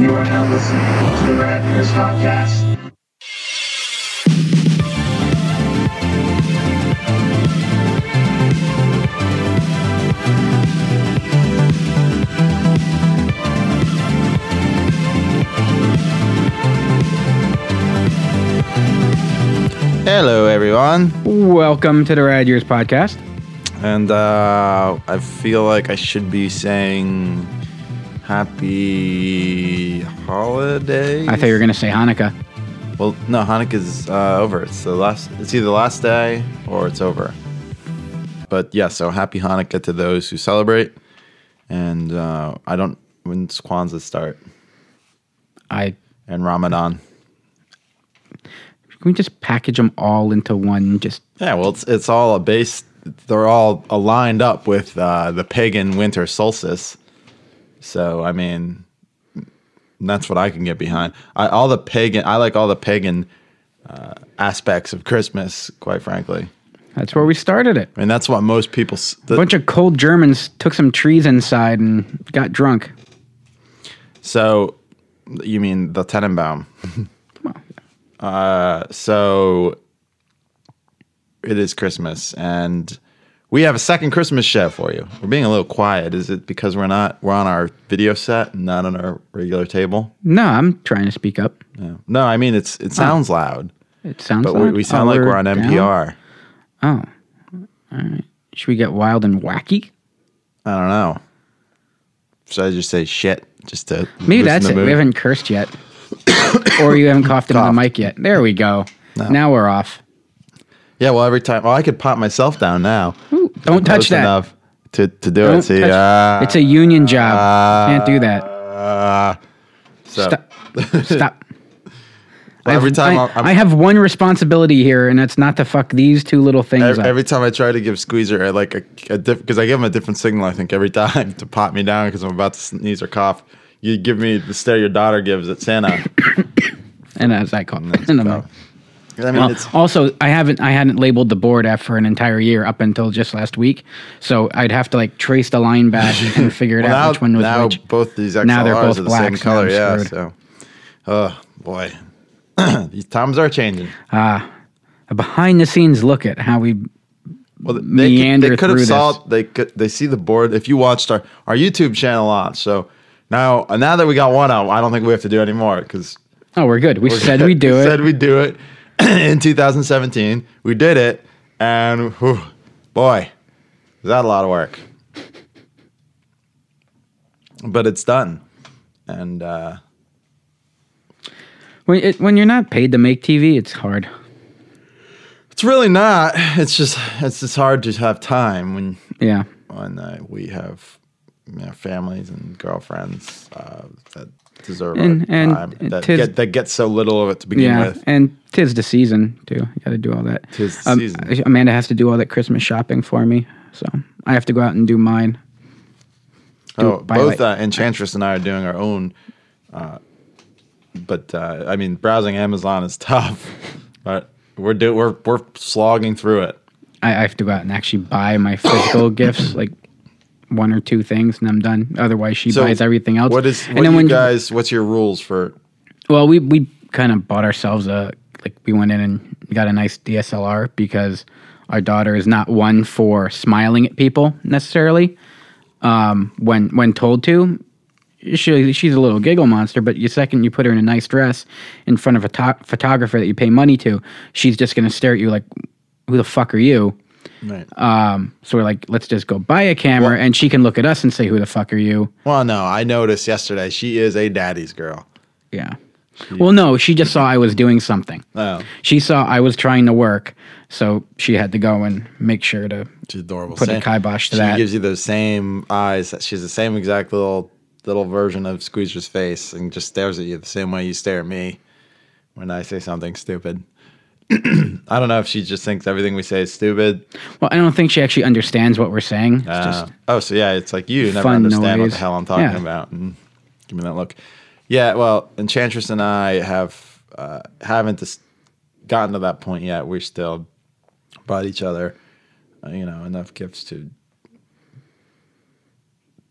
You are now listening to the Rad Years Podcast. Hello, everyone. Welcome to the Rad Years podcast. And uh, I feel like I should be saying happy holiday. I thought you were going to say Hanukkah. Well, no, Hanukkah's uh, over. It's the last. It's either the last day or it's over. But yeah, so happy Hanukkah to those who celebrate. And uh, I don't. When's Kwanzaa start? I And Ramadan. can we just package them all into one? Just Yeah, well, it's it's all a base. They're all aligned up with uh, the pagan winter solstice. So I mean, that's what I can get behind. I, all the pagan. I like all the pagan uh, aspects of Christmas. Quite frankly, that's where we started it. I mean that's what most people. s- A The, bunch of cold Germans took some trees inside and got drunk. so you mean the Tannenbaum? Come on. Uh, so it is Christmas and. We have a second Christmas show for you. We're being a little quiet. Is it because we're not we're on our video set and not on our regular table? No, I'm trying to speak up. No, no I mean it's it oh. sounds loud, It sounds but like we, we sound like we're on NPR. Oh, all right. Should we get wild and wacky? I don't know. Should I just say shit just to Maybe that's it. mood? We haven't cursed yet, or you haven't coughed into the mic yet. There we go. Now we're off. Yeah, well, every time. Well, I could pop myself down now. Ooh, don't touch that. enough to to do Don't it. See, uh, it's a union job. Can't do that. uh, so Stop. Stop. well, every time I, I'm- have one responsibility here, and that's not to fuck these two little things Every, up. every time I try to give Squeezer uh, like a, a because I give him a different signal. I think every time to pop me down because I'm about to sneeze or cough. You give me the stare your daughter gives at Santa. and as I call That's and I'm like- I mean, Well, it's also, I haven't I hadn't labeled the board for an entire year up until just last week, so I'd have to like trace the line back and figure it well, out now, which one was now which. both these XLRs Now they're both are the black, same color. Yeah, so oh boy, these times are changing. Ah, A behind the scenes look at how we Well, they could, they could have saw this. they could they see the board if you watched our our YouTube channel on. So now now that we got one out, I don't think we have to do any more because oh we're good. We said we do it. Said we do it in 2017. We did it, and whew, boy, is that a lot of work. But it's done, and uh, when, it, when you're not paid to make TV, it's hard. it's really not. It's just it's just hard to have time when Yeah. when uh, we have you know, families and girlfriends uh, that deserve And- and time that tis- get that get so little of it to begin Yeah, with. and tis the season too. You got to do all that. Um, Tis the season. Amanda has to do all that Christmas shopping for me, so I have to go out and do mine. Oh, buy, both uh, Enchantress and I are doing our own. Uh, but uh, I mean, browsing Amazon is tough. But we're do we're we're slogging through it. I, I have to go out and actually buy my physical gifts, like one or two things, and I'm done. Otherwise, she So buys everything else. What is and what then you when guys? What's your rules for? well, we we kind of bought ourselves a like we went in and got a nice DSLR because our daughter is not one for smiling at people necessarily. Um, when when told to, she she's a little giggle monster. But the second you put her in a nice dress in front of a to- photographer that you pay money to, she's just gonna stare at you like, "Who the fuck are you?" Right. Um, so we're like, let's just go buy a camera, Well- and she can look at us and say, "Who the fuck are you?" well, no, I noticed yesterday she is a daddy's girl. Yeah. Well, no, she just saw I was doing something. Oh, She saw I was trying to work, so she had to go and make sure to. she's adorable. Put a Same- kibosh to she that. She gives you those same eyes. She's the same exact little little version of Squeezer's face, and just stares at you the same way you stare at me when I say something stupid. I don't know if she just thinks everything we say is stupid. Well, I don't think she actually understands what we're saying. It's Uh, just oh, so yeah, it's like you never understand what the hell I'm talking Yeah. about, and give me that look. Yeah, well, Enchantress and I have uh, haven't dis- gotten to that point yet. We're still bought each other, uh, you know, enough gifts to.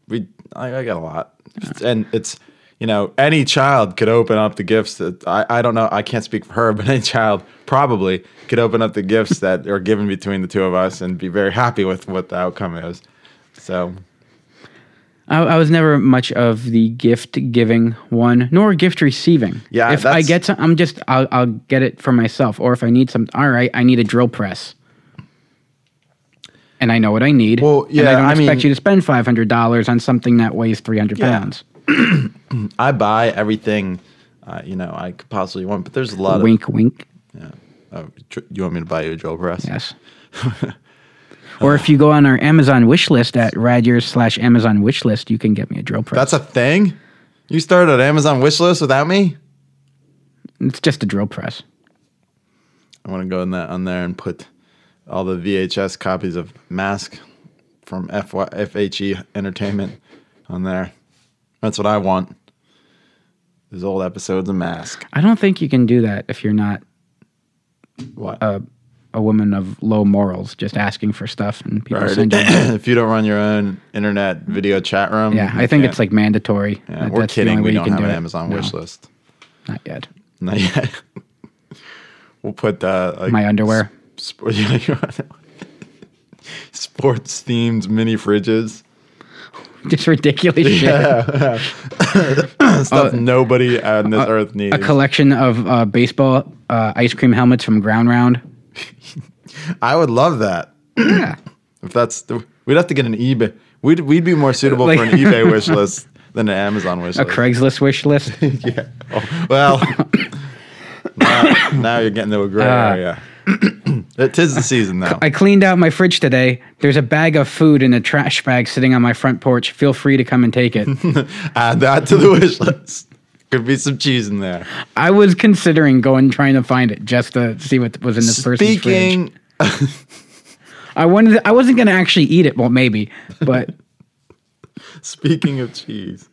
We, I, I got a lot, and it's you know, any child could open up the gifts that I, I don't know. I can't speak for her, but any child probably could open up the gifts that are given between the two of us and be very happy with what the outcome is. So I, I was never much of the gift giving one, nor gift receiving. Yeah, if I get some, I'm just I'll, I'll get it for myself. Or if I need some, all right, I need a drill press, and I know what I need. Well, and I yeah, don't I expect mean- you to spend five hundred dollars on something that weighs three hundred Yeah. pounds. I buy everything, uh, you know, I could possibly want, but there's a lot Wink, wink. of. Yeah. Oh, tr- you want me to buy you a drill press? Yes. or if you go on our Amazon wish list at radyears slash Amazon wish list, you can get me a drill press. That's a thing. You started an Amazon wish list without me. it's just a drill press. I want to go in that on there and put all the VHS copies of Mask from FY, FHE E Entertainment on there. That's what I want. Those old episodes of Mask. I don't think you can do that if you're not What? a, a woman of low morals, just asking for stuff and people Right. send you. if you don't run your own internet video chat room, Yeah, I think can't- it's like mandatory. Yeah, That- we're kidding. We don't can have do an it. Amazon No, wish list. Not yet. Not yet. we'll put uh, like My underwear. Sp- yeah, you want- sports themed mini fridges. Just ridiculous shit. Stuff nobody on this earth needs. Uh, A collection of uh, baseball uh, ice cream helmets from Ground Round. I would love that. Yeah. If that's the, we'd have to get an eBay. We'd we'd be more suitable Like- for an eBay wish list than an Amazon wish A list. Craigslist wish list. yeah. Oh, well, now, now you're getting to a gray Ah. area. it is the season now. I cleaned out my fridge today. There's a bag of food in a trash bag sitting on my front porch. Feel free to come and take it. Add that to the wish list. Could be some cheese in there. I was considering going trying to find it just to see what was in this person's fridge. Speaking, I wanted. I wasn't gonna actually eat it. Well, maybe, but speaking of cheese,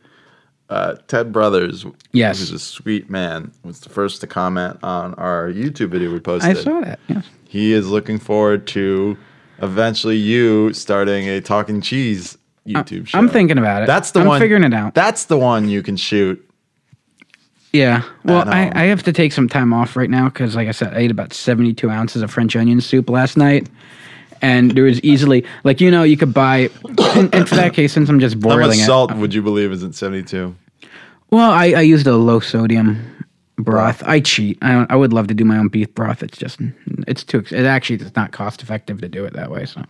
uh, Ted Brothers, Yes. who's a sweet man, was the first to comment on our YouTube video we posted. I saw that. Yes. He is looking forward to eventually you starting a talking cheese YouTube show. I'm thinking about it. That's the I'm one. figuring it out. That's the one you can shoot. Yeah. Well, I. I have to take some time off right now because, like I said, I ate about 72 ounces of French onion soup last night. And there was easily, like, you know, you could buy, and, and for that case, since I'm just boiling How much boiling it. salt uh, would you believe is in 72? Well, I, I used a low sodium broth. I cheat. I, I would love to do my own beef broth. It's just, it's too, it actually is not cost effective to do it that way. So,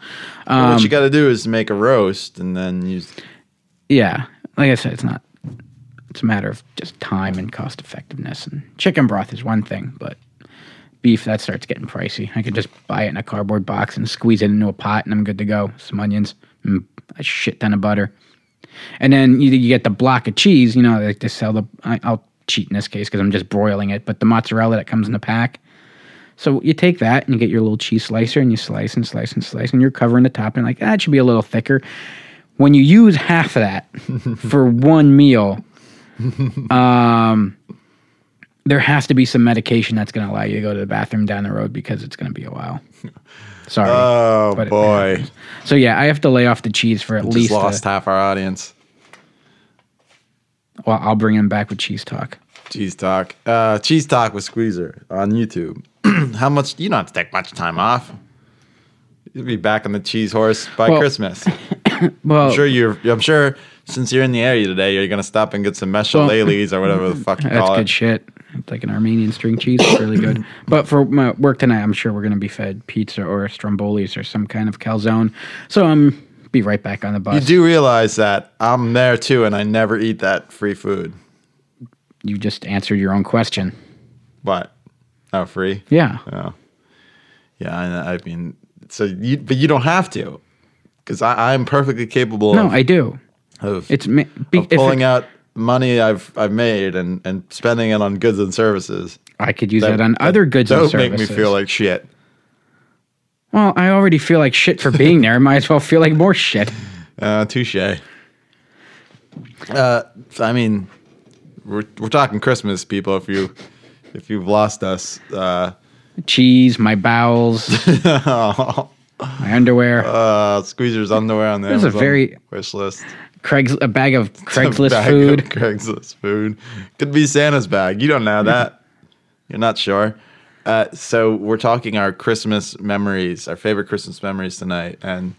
um, what you got to do is make a roast and then use. yeah, like I said, it's not, it's a matter of just time and cost effectiveness. And chicken broth is one thing, but beef, that starts getting pricey. I could just buy it in a cardboard box and squeeze it into a pot and I'm good to go. Some onions, and a shit ton of butter. And then you, you get the block of cheese, you know, like they sell the, I, I'll cheat in this case because I'm just broiling it, but the mozzarella that comes in the pack. So you take that and you get your little cheese slicer and you slice and slice and slice and you're covering the top and like, that should be a little thicker. When you use half of that for one meal, um, there has to be some medication that's going to allow you to go to the bathroom down the road because it's going to be a while. Sorry. Oh but boy. So yeah, I have to lay off the cheese for at just least. lost A, half our audience. Well, I'll bring him back with cheese talk. Cheese talk, uh, cheese talk with Squeezer on YouTube. How much? You don't have to take much time off. You'll be back on the cheese horse by Well- Christmas. Well, I'm sure you're. I'm sure since you're in the area today, you're gonna stop and get some meshalelis or whatever the fuck you that's call good it. shit. It's like an Armenian string cheese. It's really good. But for my work tonight, I'm sure we're going to be fed pizza or strombolis or some kind of calzone. So I'm be right back on the bus. You do realize that I'm there too, and I never eat that free food. You just answered your own question. What? Oh, free? Yeah. Oh, yeah. I, I mean, so you, but you don't have to, because I'm perfectly capable No, of, I do. of, It's me- be, of pulling it- out money I've I've made and and spending it on goods and services. I could use that, on other goods don't and services. make me feel like shit. Well, I already feel like shit for being there. I Might as well feel like more shit. Uh, touche. Uh, I mean, we're we're talking Christmas, people. If you if you've lost us, uh, Cheese, my bowels, my underwear. uh, Squeezer's underwear on the There's a very- wish list. Craig's a bag of Craigslist bag food. of Craigslist food. Could be Santa's bag. You don't know that. You're not sure. Uh, so we're talking our Christmas memories, our favorite Christmas memories tonight, and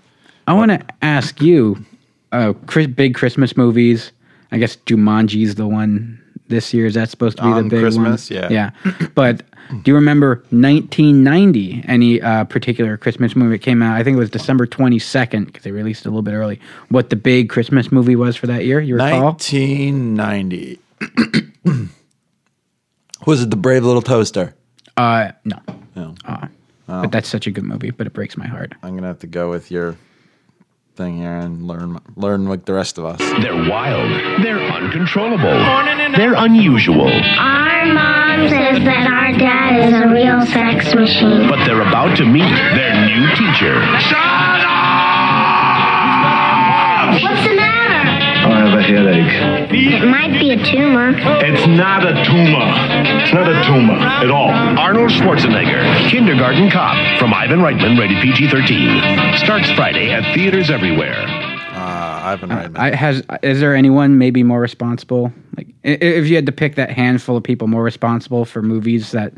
I want to ask you, uh, Chris, big Christmas movies. I guess Jumanji's the one this year. Is that supposed to be On the big Christmas? one? Yeah. Yeah. But do you remember 1990? Any uh, particular Christmas movie that came out? I think it was December 22nd because they released it a little bit early. What the big Christmas movie was for that year? You recall? 1990. Was it the Brave Little Toaster? Uh, no. No. But that's such a good movie. But it breaks my heart. I'm gonna have to go with your thing here and learn learn like the rest of us. They're wild. They're uncontrollable. They're unusual. Our mom says that our dad is a real sex machine. But they're about to meet their new teacher. What's the headache. It might be a tumor. It's not a tumor. It's not a tumor at all. Arnold Schwarzenegger, Kindergarten Cop, from Ivan Reitman, rated PG 13. Starts Friday at theaters everywhere. Uh, Ivan Reitman. I has is there anyone maybe more responsible? Like i- i- if you had to pick that handful of people more responsible for movies that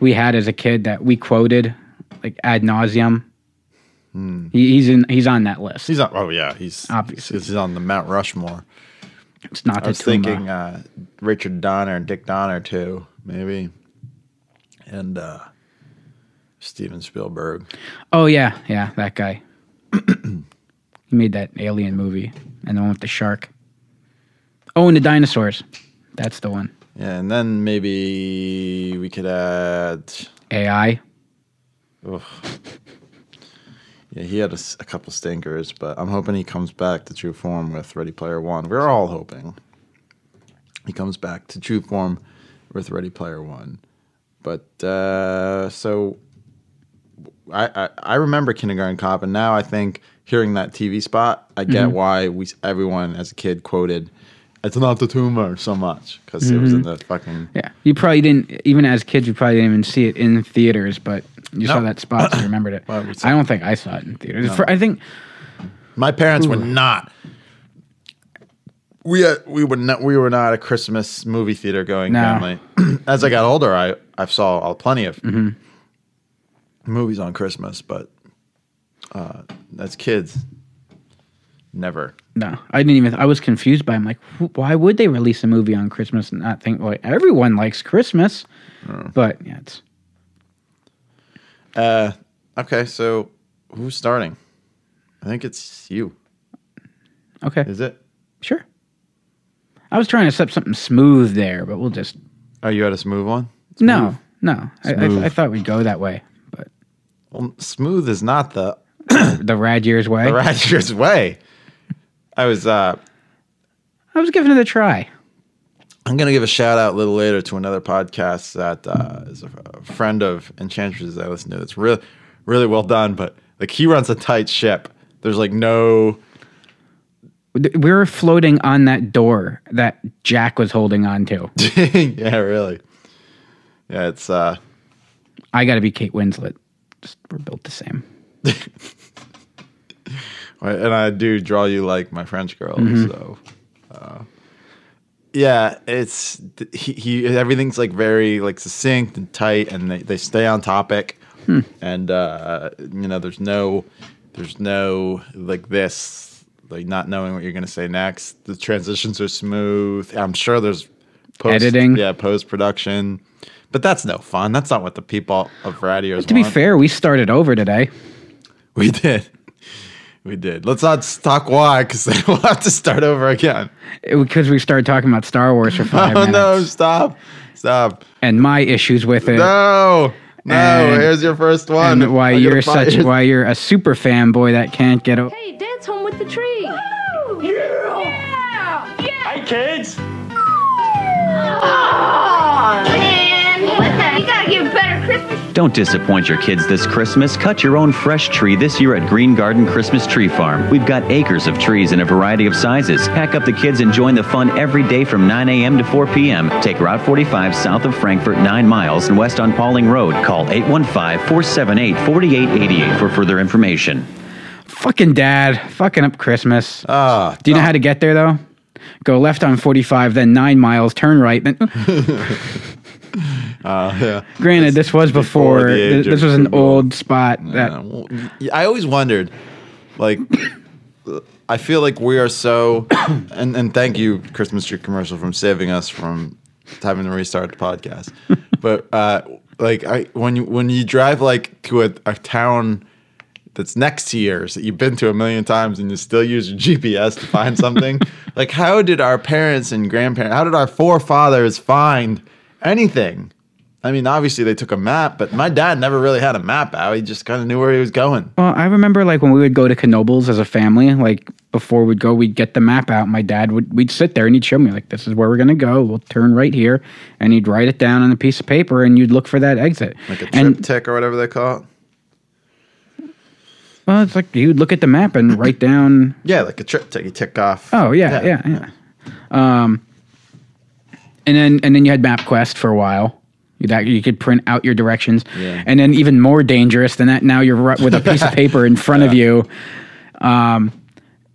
we had as a kid that we quoted like ad nauseum. He, he's in. He's on that list. he's on. Oh yeah, he's Obviously. he's on the Mount Rushmore. it's not I was thinking uh, Richard Donner and Dick Donner too, maybe, and uh, Steven Spielberg. Oh yeah, yeah, that guy. he made that alien movie and the one with the shark. Oh, and the dinosaurs. That's the one. Yeah, and then maybe we could add. AI. Yeah, he had a couple stinkers, but I'm hoping he comes back to true form with Ready Player One. We're all hoping he comes back to true form with Ready Player One. But uh, so I, I I remember Kindergarten Cop, and now I think hearing that TV spot, I get why we everyone as a kid quoted, "It's not the tumor" so much because it was in the fucking Yeah, you probably didn't. Even as kids, you probably didn't even see it in theaters, but you saw that spot, so you remembered it. Well, I don't think I saw it in theaters. For, I think My parents were not. We had, we were not we were not a Christmas movie theater going No. family. As I got older, I I saw uh, plenty of movies on Christmas, but uh, as kids, never. no, I didn't even. I was confused by. I'm like, why would they release a movie on Christmas and not think like everyone likes Christmas? But yeah, it's Uh, okay, so who's starting? I think it's you. okay. Is it? Sure. I was trying to set something smooth there, but we'll just Are you at a smooth one? no, no. I, I, I thought we'd go that way, but Well, smooth is not the the rad years way. the Rad Years way. I was uh I was giving it a try. I'm gonna give a shout out a little later to another podcast that uh, is a, a friend of Enchantress I listen to. It's really, really well done, but like he runs a tight ship. There's like no, We were floating on that door that Jack was holding on to. yeah, really, yeah. It's uh, I got to be Kate Winslet. Just we're built the same. and I do draw you like my French girl, Mm-hmm. so. Uh, yeah, it's he, he. Everything's like very like succinct and tight, and they, they stay on topic. Hmm. And uh, you know, there's no, there's no like this, like not knowing what you're gonna say next. The transitions are smooth. I'm sure there's post, Editing. yeah, post production, but that's no fun. That's not what the people of Rad Years. To be fair, we started over today. we did, we did. Let's not talk why, because then we'll have to start over again. because we started talking about Star Wars for five Oh minutes. no! Stop! Stop! And my issues with it. No! No! And- here's your first one. and why I'm you're such yours. why you're a super fanboy that can't get over. Hey, Dad's home with the tree. Yeah! Yeah! Yeah! Hey, kids! Oh, ah! man. What the? You gotta give better Christmas. Don't disappoint your kids this Christmas. Cut your own fresh tree this year at Green Garden Christmas Tree Farm. We've got acres of trees in a variety of sizes. Pack up the kids and join the fun every day from 9 a.m. to 4 p.m. Take Route 45 south of Frankfort, 9 miles, and west on Pauling Road. Call 815 478 4888 for further information. fucking dad, fucking up Christmas. Ah, Do you know how to get there though? Go left on 45, then nine miles, turn right. Then, uh, yeah. granted, this was before before. This, was an Google. old spot. That Yeah, well, I always wondered, like, I feel like we are so, and and thank you, Christmas tree commercial, from saving us from having to restart the podcast. but uh, like, I when you when you drive like to a, a town that's next to yours that you've been to a million times and you still use your GPS to find something, like, how did our parents and grandparents, how did our forefathers find anything? I mean, obviously they took a map, but my dad never really had a map out. He just kind of knew where he was going. Well, I remember like when we would go to Knoebels as a family, like before we'd go, we'd get the map out. My dad would we'd sit there and he'd show me like this is where we're gonna go. We'll turn right here, and he'd write it down on a piece of paper, and you'd look for that exit. Like a and TripTik or whatever they call it. well, it's like you'd look at the map and write down. Yeah, like a TripTik. You tick off. Oh yeah, yeah, yeah. Um, and then and then you had MapQuest for a while. You'd you could print out your directions, Yeah. and then even more dangerous than that. Now you're with a piece of paper in front of you. Um,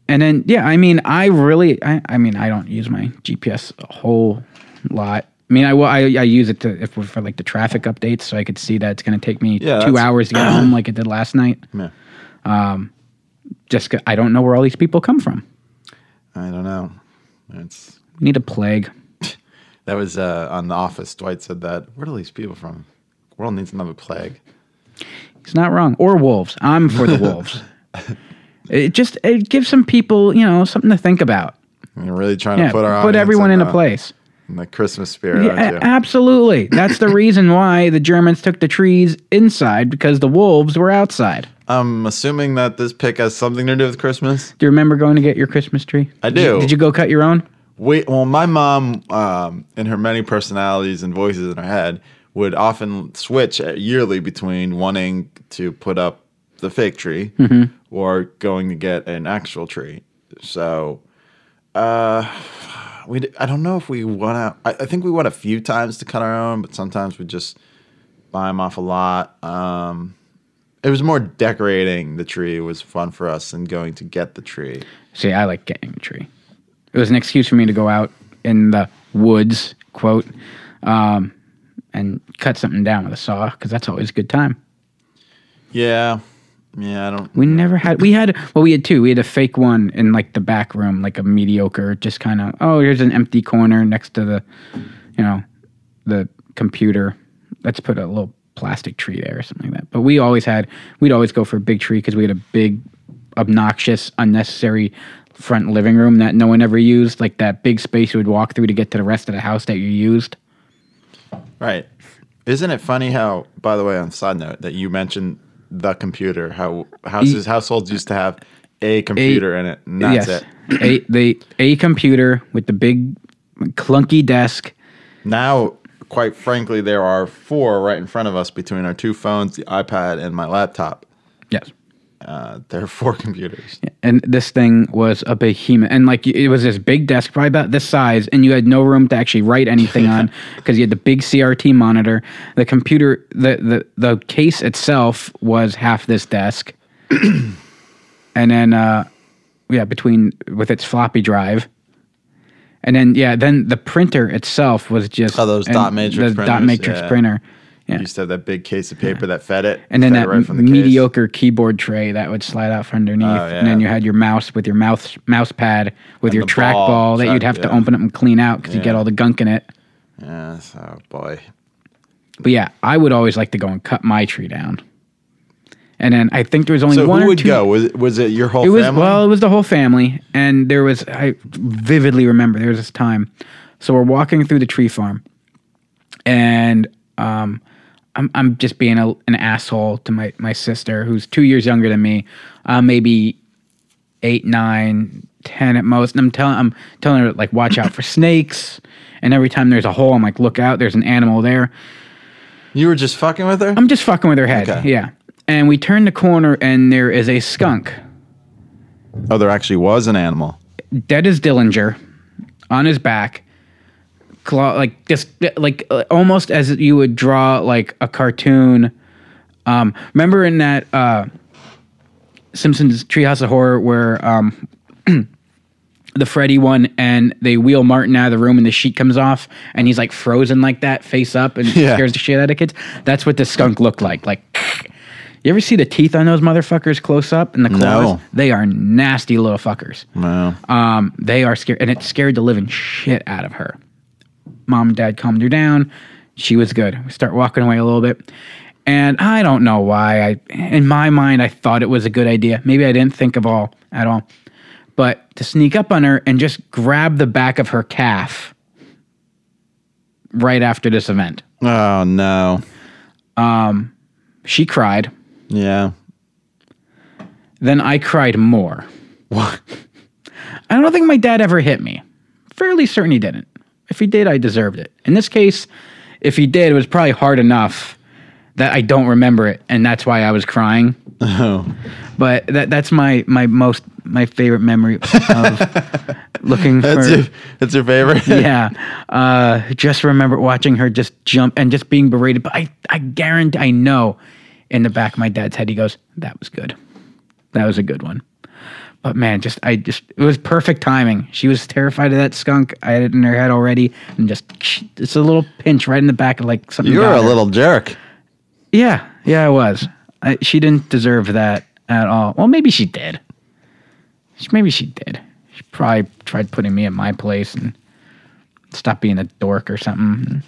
and then yeah, I mean, I really, I, I mean, I don't use my GPS a whole lot. I mean, I will, I, I use it to if for like the traffic updates, so I could see that it's going to take me Yeah, two hours to get home, like it did last night. Yeah. Just 'cause I don't know where all these people come from. I don't know. It's We need a plague. That was uh, on The Office. Dwight said that. Where are these people from? The world needs another plague. He's not wrong. Or wolves. I'm for the wolves. It just it gives some people, you know, something to think about. We're really trying Yeah, to put our put everyone in a the- place. in the Christmas spirit, Yeah, aren't you? absolutely. That's the reason why the Germans took the trees inside because the wolves were outside. I'm assuming that this pick has something to do with Christmas. Do you remember going to get your Christmas tree? I Did you- do. Did you go cut your own? Wait, well, my mom, um, in her many personalities and voices in her head, would often switch yearly between wanting to put up the fake tree or going to get an actual tree. So, uh, we I don't know if we went out. I, I think we went a few times to cut our own, but sometimes we just buy them off a lot. Um, it was more decorating the tree was fun for us than going to get the tree. See, I like getting a tree. It was an excuse for me to go out in the woods, quote, um, and cut something down with a saw because that's always a good time. Yeah, yeah, I don't. We never had. We had. Well, we had two. We had a fake one in like the back room, like a mediocre, just kind of. Oh, here's an empty corner next to the, you know, the computer. Let's put a little plastic tree there or something like that. But we always had. We'd always go for a big tree because we had a big, obnoxious, unnecessary front living room that no one ever used. Like that big space you would walk through to get to the rest of the house that you used. Right. Isn't it funny how, by the way, on side note, that you mentioned the computer, how houses, households used to have a computer in it, and that's it. a the a computer with the big clunky desk. Now, quite frankly, there are four right in front of us between our two phones, the iPad, and my laptop. Yes. Uh, there are four computers. and this thing was a behemoth. And like it was this big desk probably about this size and you had no room to actually write anything on because you had the big crt monitor. The computer the, the the case itself was half this desk. And then uh yeah between with its floppy drive. And then yeah then the printer itself was just Oh, those dot matrix the dot printers, matrix yeah. printer yeah You used to have that big case of paper that fed it, and then that right from the mediocre keyboard tray that would slide out from underneath, Oh, yeah. and then you had your mouse with your mouse mouse pad with And your trackball ball, that you'd have to open up and clean out because you get all the gunk in it. Yes, oh boy. But yeah, I would always like to go and cut my tree down. And then I think there was only So one who or would two. go? Was was it your whole It was family? well, it was the whole family, and there was I vividly remember there was this time. So we're walking through the tree farm, and um, I'm I'm just being a, an asshole to my my sister who's two years younger than me, uh, maybe eight, nine, ten at most. And I'm telling I'm telling her like watch out for snakes, and every time there's a hole, I'm like look out, there's an animal there. you were just fucking with her? I'm just fucking with her head, Okay. yeah. And we turn the corner, and there is a skunk. oh, there actually was an animal. dead as Dillinger, on his back, claw like just like uh, almost as you would draw like a cartoon. Um, remember in that uh, Simpsons Treehouse of Horror where um, the Freddy one and they wheel Martin out of the room and the sheet comes off and he's like frozen like that, face up, and Yeah. scares the shit out of kids. That's what this skunk looked like. Like, you ever see the teeth on those motherfuckers close up and the claws? No. They are nasty little fuckers. Wow. Um, they are scared, and it scared the living shit out of her. Mom and dad calmed her down. She was good. We start walking away a little bit, and I don't know why. I, in my mind, I thought it was a good idea. Maybe I didn't think of all at all, but to sneak up on her and just grab the back of her calf right after this event. Oh no. Um She cried. Yeah. Then I cried more. What? I don't think my dad ever hit me. Fairly certain he didn't. If he did, I deserved it. In this case, if he did, it was probably hard enough that I don't remember it, and that's why I was crying. Oh. But that that's my my most my favorite memory of looking That's for. your that's your favorite? yeah, uh, just remember watching her just jump and just being berated. But I I guarantee I know in the back of my dad's head he goes, "That was good, that was a good one." But man, just I just it was perfect timing. She was terrified of that skunk. I had it in her head already, and just it's a little pinch right in the back of like something. You're a her. little jerk. Yeah, yeah, I was. I, she didn't deserve that at all. Well, maybe she did. Maybe she did. She probably tried putting me in my place and stop being a dork or something.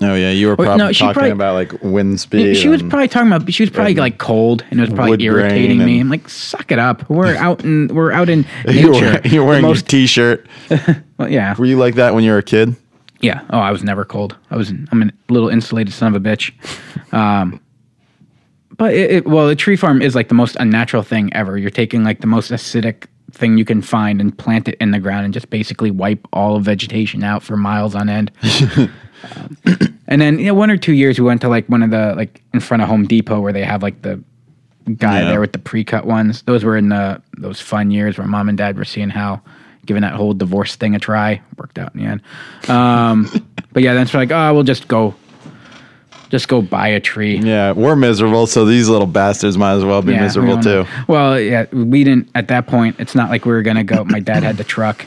Oh yeah, you were Wait, probably no, talking probably- about like wind speed. she was probably talking about. She was probably like cold, and it was probably irritating me. I'm like, suck it up. We're out in we're out in you nature. were, you're wearing most, your t-shirt. well, yeah, Were you like that when you were a kid? yeah. Oh, I was never cold. I was. I'm a little insulated son of a bitch. Um, but it, it, well, a tree farm is like the most unnatural thing ever. You're taking like the most acidic thing you can find and plant it in the ground and just basically wipe all of vegetation out for miles on end. And then you know, one or two years we went to like one of the like in front of Home Depot where they have like the guy Yeah. there with the pre-cut ones. Those were in the those fun years where mom and dad were seeing how giving that whole divorce thing a try worked out in the end. Um, but yeah, then it's like, oh, we'll just go, just go buy a tree. Yeah, we're miserable, so these little bastards might as well be Yeah, miserable don't too. Well, yeah, we didn't at that point. It's not like we were gonna go. My dad had the truck,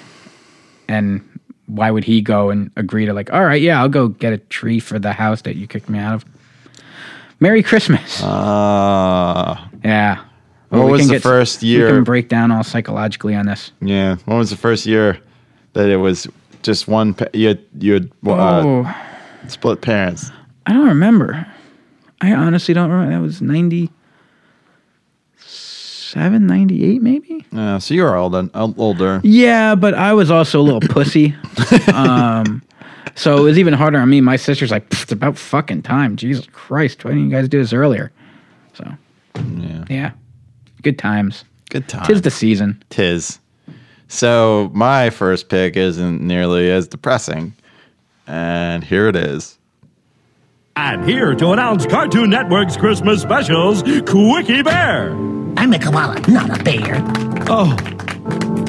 and why would he go and agree to like? All right, yeah, I'll go get a tree for the house that you kicked me out of. Merry Christmas. Uh, yeah. What we was the get- first We can break down all psychologically on this. yeah. When was the first year that it was just one? Pa- you had you had uh, oh, split parents. I don't remember. I honestly don't remember. That was 97, 98 maybe? Yeah, so you were older. Older. Yeah, but I was also a little pussy. Um, so it was even harder on me. My sister's like, it's about fucking time. Jesus Christ. Why didn't you guys do this earlier? So, Yeah. yeah. Good times. Good times. Tis the season. Tis. So my first pick isn't nearly as depressing, and here it is. And here to announce Cartoon Network's Christmas specials, Kwicky Bear. I'm a koala, not a bear. Oh,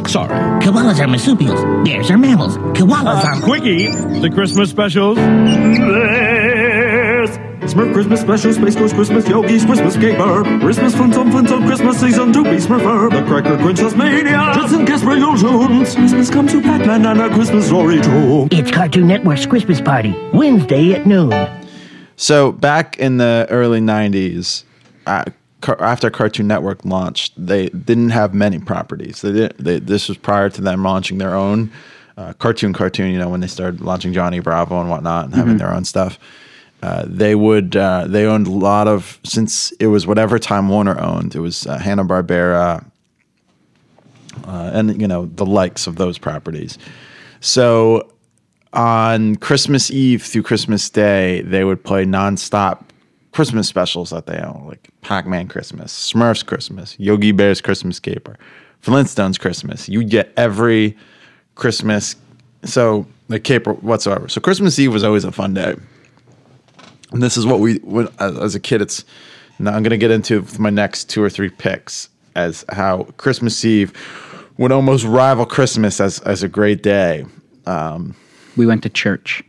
sorry. Koalas are marsupials. Bears are mammals. Koalas Uh, are. Kwicky, the Christmas specials. This. Smurf Christmas Special, Space Ghost Christmas, Yogi's Christmas Caper, Christmas Fun Zone Fun Zone Christmas Season 2 Be Smurfer, The Cracker Princess Mania, Judson Casper Illusions, Christmas Come to Pac-Man and a Christmas Story too. It's Cartoon Network's Christmas party, Wednesday at noon. So back in the early '90s, uh, car- after Cartoon Network launched, they didn't have many properties. They, did, they this was prior to them launching their own uh, cartoon. Cartoon, you know, when they started launching Johnny Bravo and whatnot, and having Mhm. their own stuff. Uh, they would uh, they owned a lot of since it was whatever Time Warner owned. It was uh, Hanna Barbera, uh, and you know the likes of those properties. So on Christmas Eve through Christmas Day, they would play nonstop Christmas specials that they own, like Pac-Man Christmas, Smurfs Christmas, Yogi Bear's Christmas Caper, Flintstones Christmas. You get every Christmas, so the caper whatsoever. So Christmas Eve was always a fun day. And this is what we, when, as, as a kid, it's. Now I'm going to get into my next two or three picks as how Christmas Eve would almost rival Christmas as as a great day. Um, We went to church.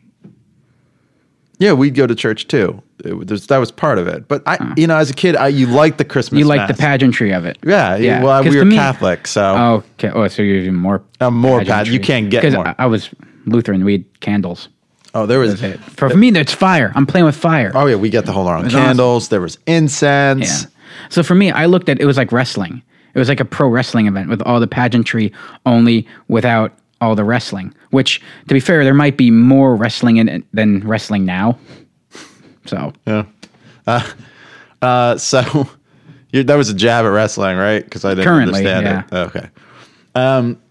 Yeah, we'd go to church too. It that was part of it. But I, uh. you know, as a kid, I, you liked the Christmas. You like the pageantry of it. Yeah, Yeah, Well, we were me- Catholic, so Okay. Oh, so you're even more. I'm more pageantry. you can't get more. I, I was Lutheran. We had candles. oh, there was. It. For, for me, that's fire. I'm playing with fire. Oh yeah, we get the whole on candles. There was incense. Yeah. So for me, I looked at it was like wrestling. It was like a pro wrestling event with all the pageantry, only without all the wrestling. Which, to be fair, there might be more wrestling in it than wrestling now. So Yeah. Uh, uh, so that was a jab at wrestling, right? Because I didn't Currently, understand yeah. it. Okay. Um,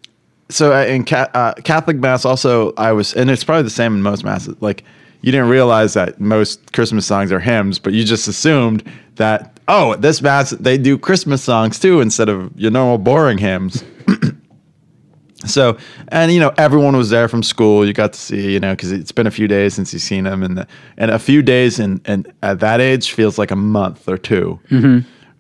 so uh, in ca- uh, Catholic mass, also I was, and it's probably the same in most masses. Like you didn't realize that most Christmas songs are hymns, but you just assumed that oh, this mass they do Christmas songs too instead of your normal boring hymns. So, and you know, everyone was there from school. You got to see, you know, because it's been a few days since you've seen them, and the, and a few days, and and at that age feels like a month or 2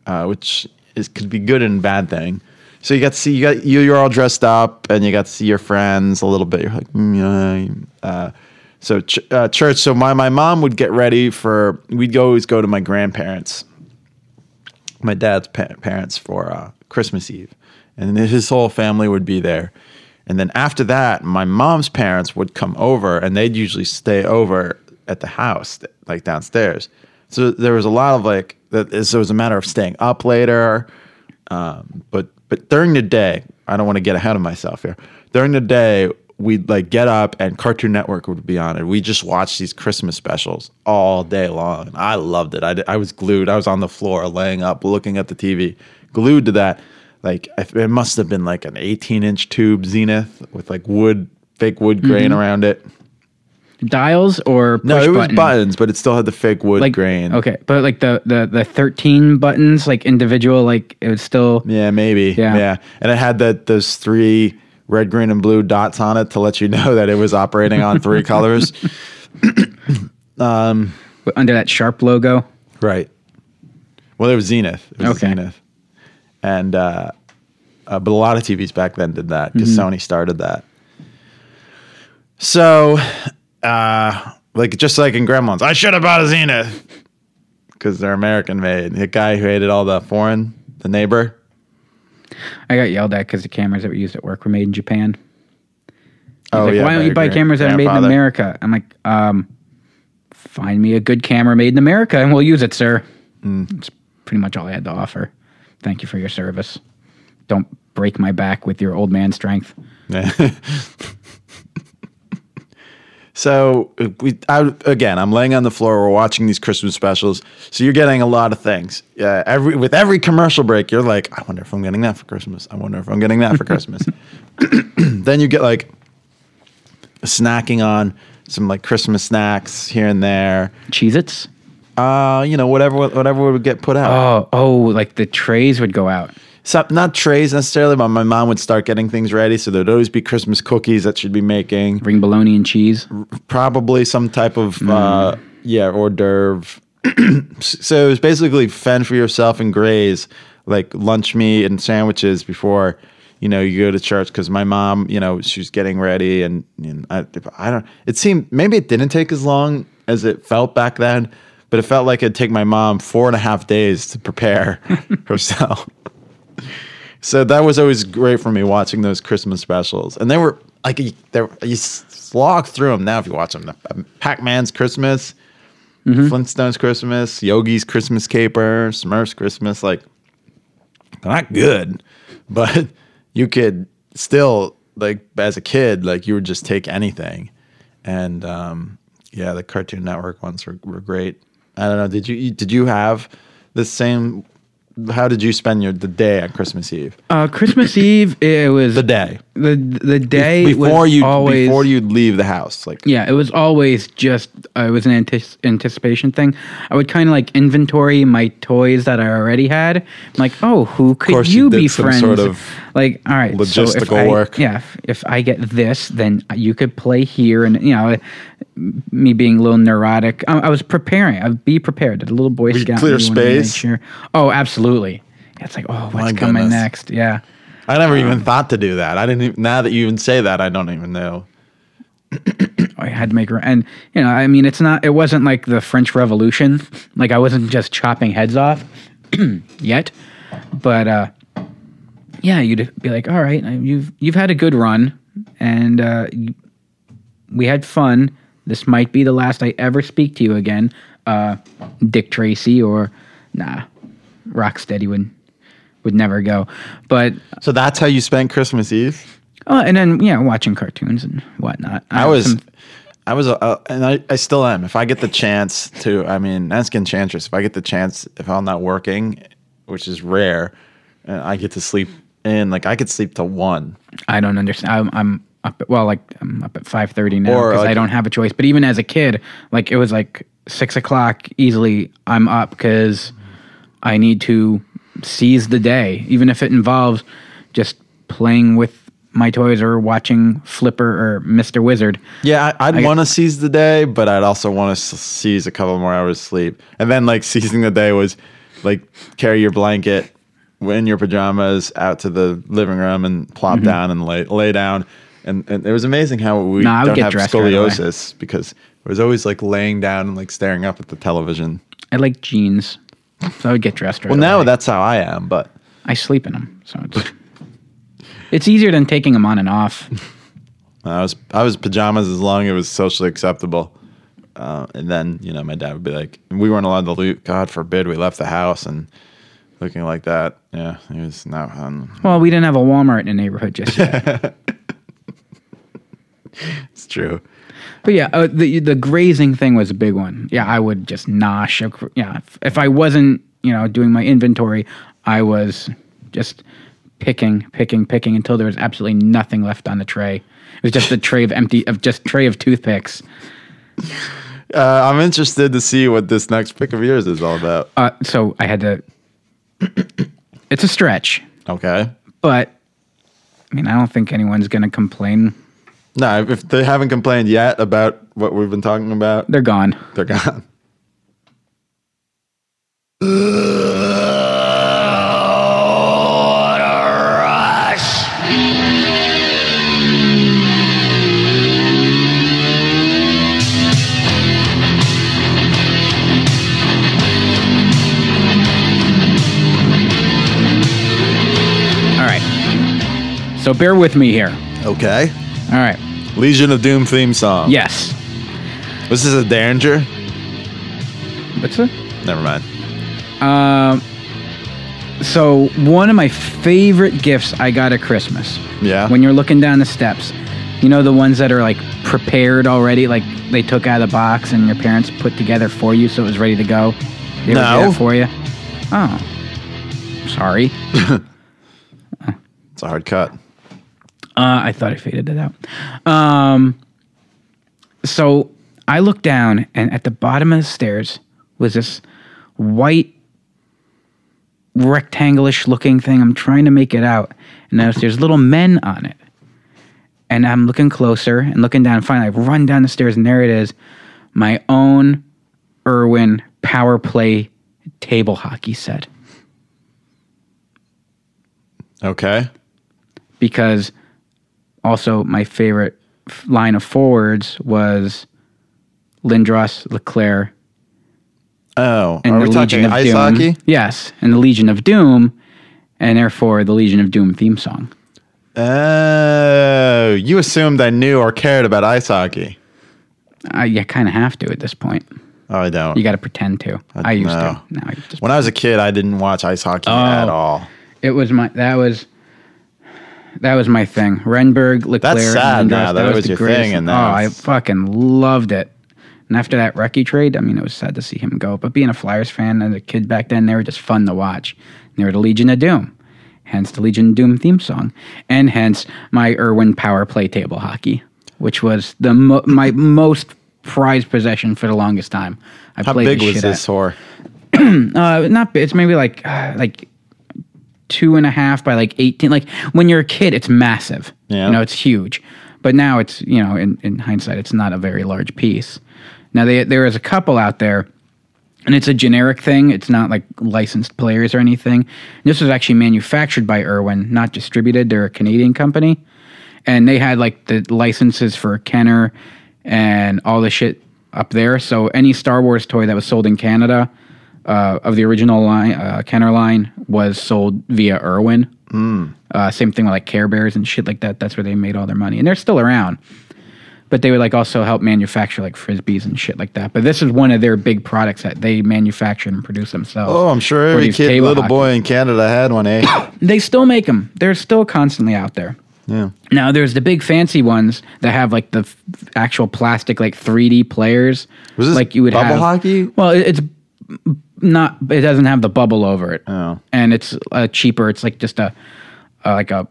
uh, which is could be good and bad thing. So you got to see you got you you're all dressed up, and you got to see your friends a little bit. You're like, mm. Uh, so ch- uh, church. So my my mom would get ready for. We'd go, always go to my grandparents my dad's pa- parents for uh, Christmas Eve, and his whole family would be there. And then after that, my mom's parents would come over, and they'd usually stay over at the house, like downstairs. So there was a lot of like. So it was a matter of staying up later. Um, but but during the day, I don't want to get ahead of myself here. During the day, we'd like get up and Cartoon Network would be on, and we just watch these Christmas specials all day long. I loved it. I, I was glued. I was on the floor, laying up, looking at the TV, glued to that. Like it must have been like an 18 inch tube Zenith with like wood, fake wood grain around it. dials or No, it was button? buttons, but it still had the fake wood Like grain. Okay, but like the the the thirteen buttons, like individual, like it was still. Yeah, maybe. Yeah. Yeah. And it had that those three red, green, and blue dots on it to let you know that it was operating on three colors. um under that sharp logo. Right. Well, it was Zenith. It was Okay. Zenith. And uh, uh, but a lot of TVs back then did that because Mm-hmm. Sony started that. So, uh, like just like in Gremlins, I should have bought a Zenith because they're American made. The guy who hated all the foreign, the neighbor. I got yelled at because the cameras that we used at work were made in Japan. He's Oh like, yeah. why don't you buy cameras that are made in. America? I'm like, um, find me a good camera made in America and we'll use it, sir. Mm. That's pretty much all I had to offer. Thank you for your service. Don't break my back with your old man strength. So we I, again, I'm laying on the floor. We're watching these Christmas specials. So you're getting a lot of things. Yeah, every with every commercial break, you're like, I wonder if I'm getting that for Christmas. I wonder if I'm getting that for Christmas. then you get like snacking on some like Christmas snacks here and there. Cheez Its? Uh, you know, whatever whatever would get put out. Oh, oh, like the trays would go out. So, not trays necessarily, but my mom would start getting things ready. So there'd always be Christmas cookies that she'd be making. Bring bologna and cheese. probably some type of uh, yeah hors d'oeuvre. so it was basically fend for yourself and graze, like lunch meat and sandwiches before you know you go to church. Because my mom, you know, she's getting ready, and, and I, I don't. It seemed maybe it didn't take as long as it felt back then, but it felt like it'd take my mom four and a half days to prepare herself. So that was always great for me watching those Christmas specials, and they were like you- they were, you slog through them now if you watch them. Pac Man's Christmas, Flintstones Christmas, Yogi's Christmas Caper, Smurfs Christmas. Like they're not good, but you could still like as a kid, like you would just take anything, and um, yeah, the Cartoon Network ones were, were great. I don't know. Did you did you have the same? How did you spend your the day on Christmas Eve? Uh, Christmas Eve, it was The day the the day before you always before you'd leave the house, like Yeah, it was always just uh, it was an antis- anticipation thing. I would kind of like inventory my toys that I already had. I'm like, oh, who could you, you be friends? sort of like, all right, so if logistical I- work. Yeah, if, if I get this, then you could play here, and you know, me being a little neurotic, I, I was preparing. I'd be prepared. A little Boy Would Scout. clear me wanted to make space? Sure. Oh, absolutely. It's like, oh, what's My coming goodness. next? Yeah. I never even thought to do that. I didn't. Even, now that you even say that, I don't even know. I had to make her, and you know, I mean, it's not, it wasn't like the French Revolution. Like I wasn't just chopping heads off yet, but uh, yeah, you'd be like, all right, you've you've had a good run, and uh, we had fun. This might be the last I ever speak to you again, uh, Dick Tracy, or nah, Rocksteady would would never go. But So that's how you spent Christmas Eve? oh, and then yeah, watching cartoons and whatnot. I have was, some- I was, uh, and I, I still am. If I get the chance to, I mean, ask Enchantress. If I get the chance, if I'm not working, which is rare, and I get to sleep in, like I could sleep till one. I don't understand. I'm, I'm up at, well, like I'm up at five thirty now Or, because I don't have a choice. But even as a kid, like it was like six o'clock easily. I'm up because I need to seize the day, even if it involves just playing with my toys or watching Flipper or Mister Wizard. Yeah, I, I'd want to seize the day, but I'd also want to seize a couple more hours sleep. And then, like, seizing the day was like carry your blanket in your pajamas out to the living room and plop Mhm. down and lay lay down. And, and it was amazing how we would don't have dressed right scoliosis because it was always like laying down and like staring up at the television. I like jeans, so I would get dressed right well, now away. that's how I am, but I sleep in them, so it's it's easier than taking them on and off. I was I was pajamas as long as it was socially acceptable. Uh, and then you know my dad would be like, we weren't allowed to leave. God forbid we left the house and looking like that. Yeah, it was not. Um, Well, we didn't have a Walmart in the neighborhood just yet. it's true. But yeah, uh, the the grazing thing was a big one. Yeah, I would just nosh. Yeah, if, if I wasn't, you know, doing my inventory, I was just picking, picking, picking until there was absolutely nothing left on the tray. It was just a tray of empty, of just tray of toothpicks. Uh, I'm interested to see what this next pick of yours is all about. Uh, so I had to. it's a stretch, Okay. but I mean, I don't think anyone's going to complain. No, if they haven't complained yet about what we've been talking about, They're gone. they're gone. All right. So bear with me here. Okay. All right. Legion of Doom theme song. Yes. Was This is a Derringer. What's it? Never mind. Um, so one of my favorite gifts I got at Christmas. Yeah. When you're looking down the steps, you know the ones that are like prepared already, like they took out of the box and your parents put together for you, so it was ready to go. They No. for you. Oh, sorry. It's a hard cut. Uh, I thought I faded it out. Um, so I looked down, and at the bottom of the stairs was this white, rectangulish looking thing. I'm trying to make it out, and there's, there's little men on it. And I'm looking closer and looking down. And Finally, I run down the stairs, and there it is my own Irwin Power Play table hockey set. Okay. because also my favorite f- line of forwards was Lindros, LeClair, Oh, and are the we talking Legion of ice Doom. hockey? Yes, and the Legion of Doom, and therefore the Legion of Doom theme song. Oh, you assumed I knew or cared about ice hockey. Uh, you kind of have to at this point. Oh, I don't. You got to pretend to. I used no. to. Now I just. When I was a kid, I didn't watch ice hockey Oh. at all. It was my. That was. That was my thing. Renberg, LeClair. That's sad and now. That was the your greatest thing, and Oh, I fucking loved it. And after that Recchi trade, I mean, it was sad to see him go. But being a Flyers fan and a kid back then, they were just fun to watch. They were the Legion of Doom, hence the Legion of Doom theme song, and hence my Irwin Power Play table hockey, which was the mo- my most prized possession for the longest time. I How played big was this whore? uh, not. It's maybe like uh, like two and a half by like eighteen. Like when you're a kid, it's massive. Yeah. you know, it's huge. But now it's you know, in, in hindsight, it's not a very large piece. Now they, there is a couple out there, and it's a generic thing. It's not like licensed players or anything. this was actually manufactured by Irwin, not distributed. They're a Canadian company, and they had like the licenses for Kenner and all the shit up there. So any Star Wars toy that was sold in Canada uh, of the original line, uh, Kenner line, was sold via Irwin. Uh, same thing with like Care Bears and shit like that. That's where they made all their money, and they're still around. But they would like also help manufacture like frisbees and shit like that. But this is one of their big products that they manufacture and produce themselves. Oh, I'm sure every kid, little hockey. boy in Canada had one, eh? They still make them. They're still constantly out there. yeah. Now there's the big fancy ones that have like the f- actual plastic like 3D players. Was this like you would have bubble have, hockey? Well, it's not. It doesn't have the bubble over it. Oh. and it's uh, cheaper. It's like just a uh, like a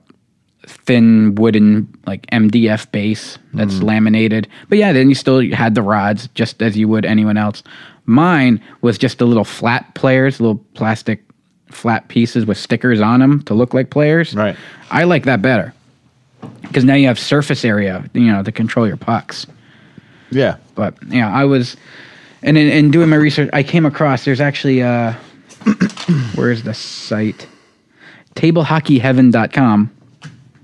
thin wooden like MDF base that's Mm. laminated. But yeah, then you still had the rods just as you would anyone else. Mine was just the little flat players, little plastic flat pieces with stickers on them to look like players. Right. I like that better because now you have surface area, you know, to control your pucks. Yeah. But yeah, I was, and in, in doing my research, I came across there's actually uh, where's the site? TableHockeyHeaven.com.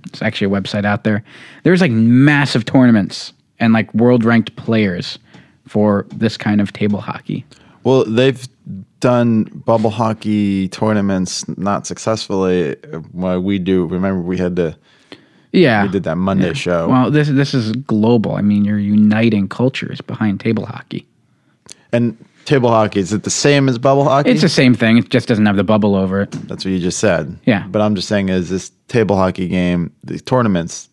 It's actually a website out there. There's like massive tournaments and like world ranked players for this kind of table hockey. Well, they've done bubble hockey tournaments not successfully. Well, we do. Remember, we had to. Yeah, We did that Monday show. Well, this this is global. I mean, you're uniting cultures behind table hockey. And table hockey is it the same as bubble hockey? It's the same thing. It just doesn't have the bubble over it. That's what you just said. Yeah. But I'm just saying, is this table hockey game, the tournaments,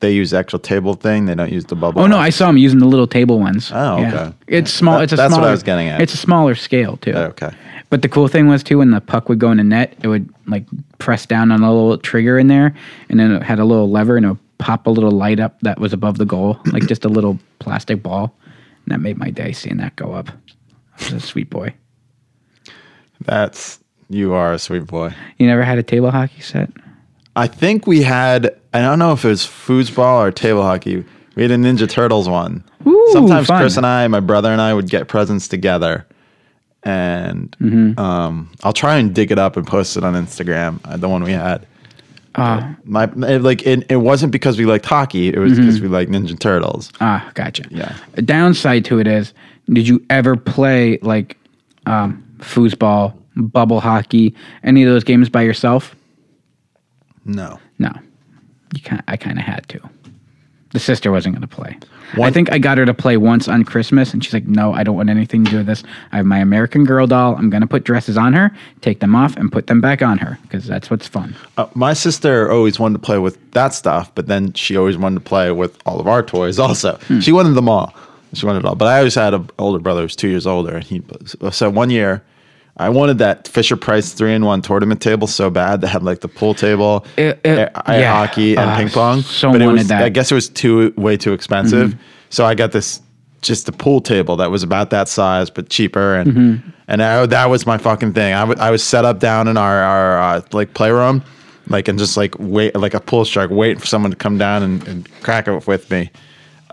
they use the actual table thing. They don't use the bubble. Oh no, hockey. I saw them using the little table ones. Oh, Yeah. okay. It's small. That- it's a that's what I smaller, was getting at. It's a smaller scale too. Oh, okay. But the cool thing was too when the puck would go in the net, it would like press down on a little trigger in there, and then it had a little lever and it would pop a little light up that was above the goal, like just a little plastic ball, and that made my day seeing that go up. I was a sweet boy. That's you are a sweet boy. You never had a table hockey set? I think we had. I don't know if it was foosball or table hockey. We had a Ninja Turtles one. Ooh, Sometimes fun. Chris and I, my brother and I, would get presents together, and Mm-hmm. um, I'll try and dig it up and post it on Instagram. Uh, the one we had. Ah, My like it, it wasn't because we liked hockey. It was Mm-hmm. because we liked Ninja Turtles. ah, gotcha. Yeah. A downside to it is, did you ever play like um, foosball, bubble hockey, any of those games by yourself? No. No, you kind I kind of had to. The sister wasn't going to play. I think I got her to play once on Christmas, and she's like, "No, I don't want anything to do with this. I have my American Girl doll. I'm going to put dresses on her, take them off, and put them back on her because that's what's fun." Uh, my sister always wanted to play with that stuff, but then she always wanted to play with all of our toys also. Hmm. She wanted them all. She wanted it all. But I always had an older brother who was two years older. And he so one year I wanted that Fisher Price three in one tournament table so bad that had like the pool table, It- it- air, air yeah. hockey, and Uh, ping pong. so but it wanted was, that. Mm-hmm. I guess it was too way too expensive. So I got this just a pool table that was about that size but cheaper and Mm-hmm. and I, that was my fucking thing. I wa- I was set up down in our our uh, like playroom, like and just like wait like a pool strike waiting for someone to come down and, and crack it with me.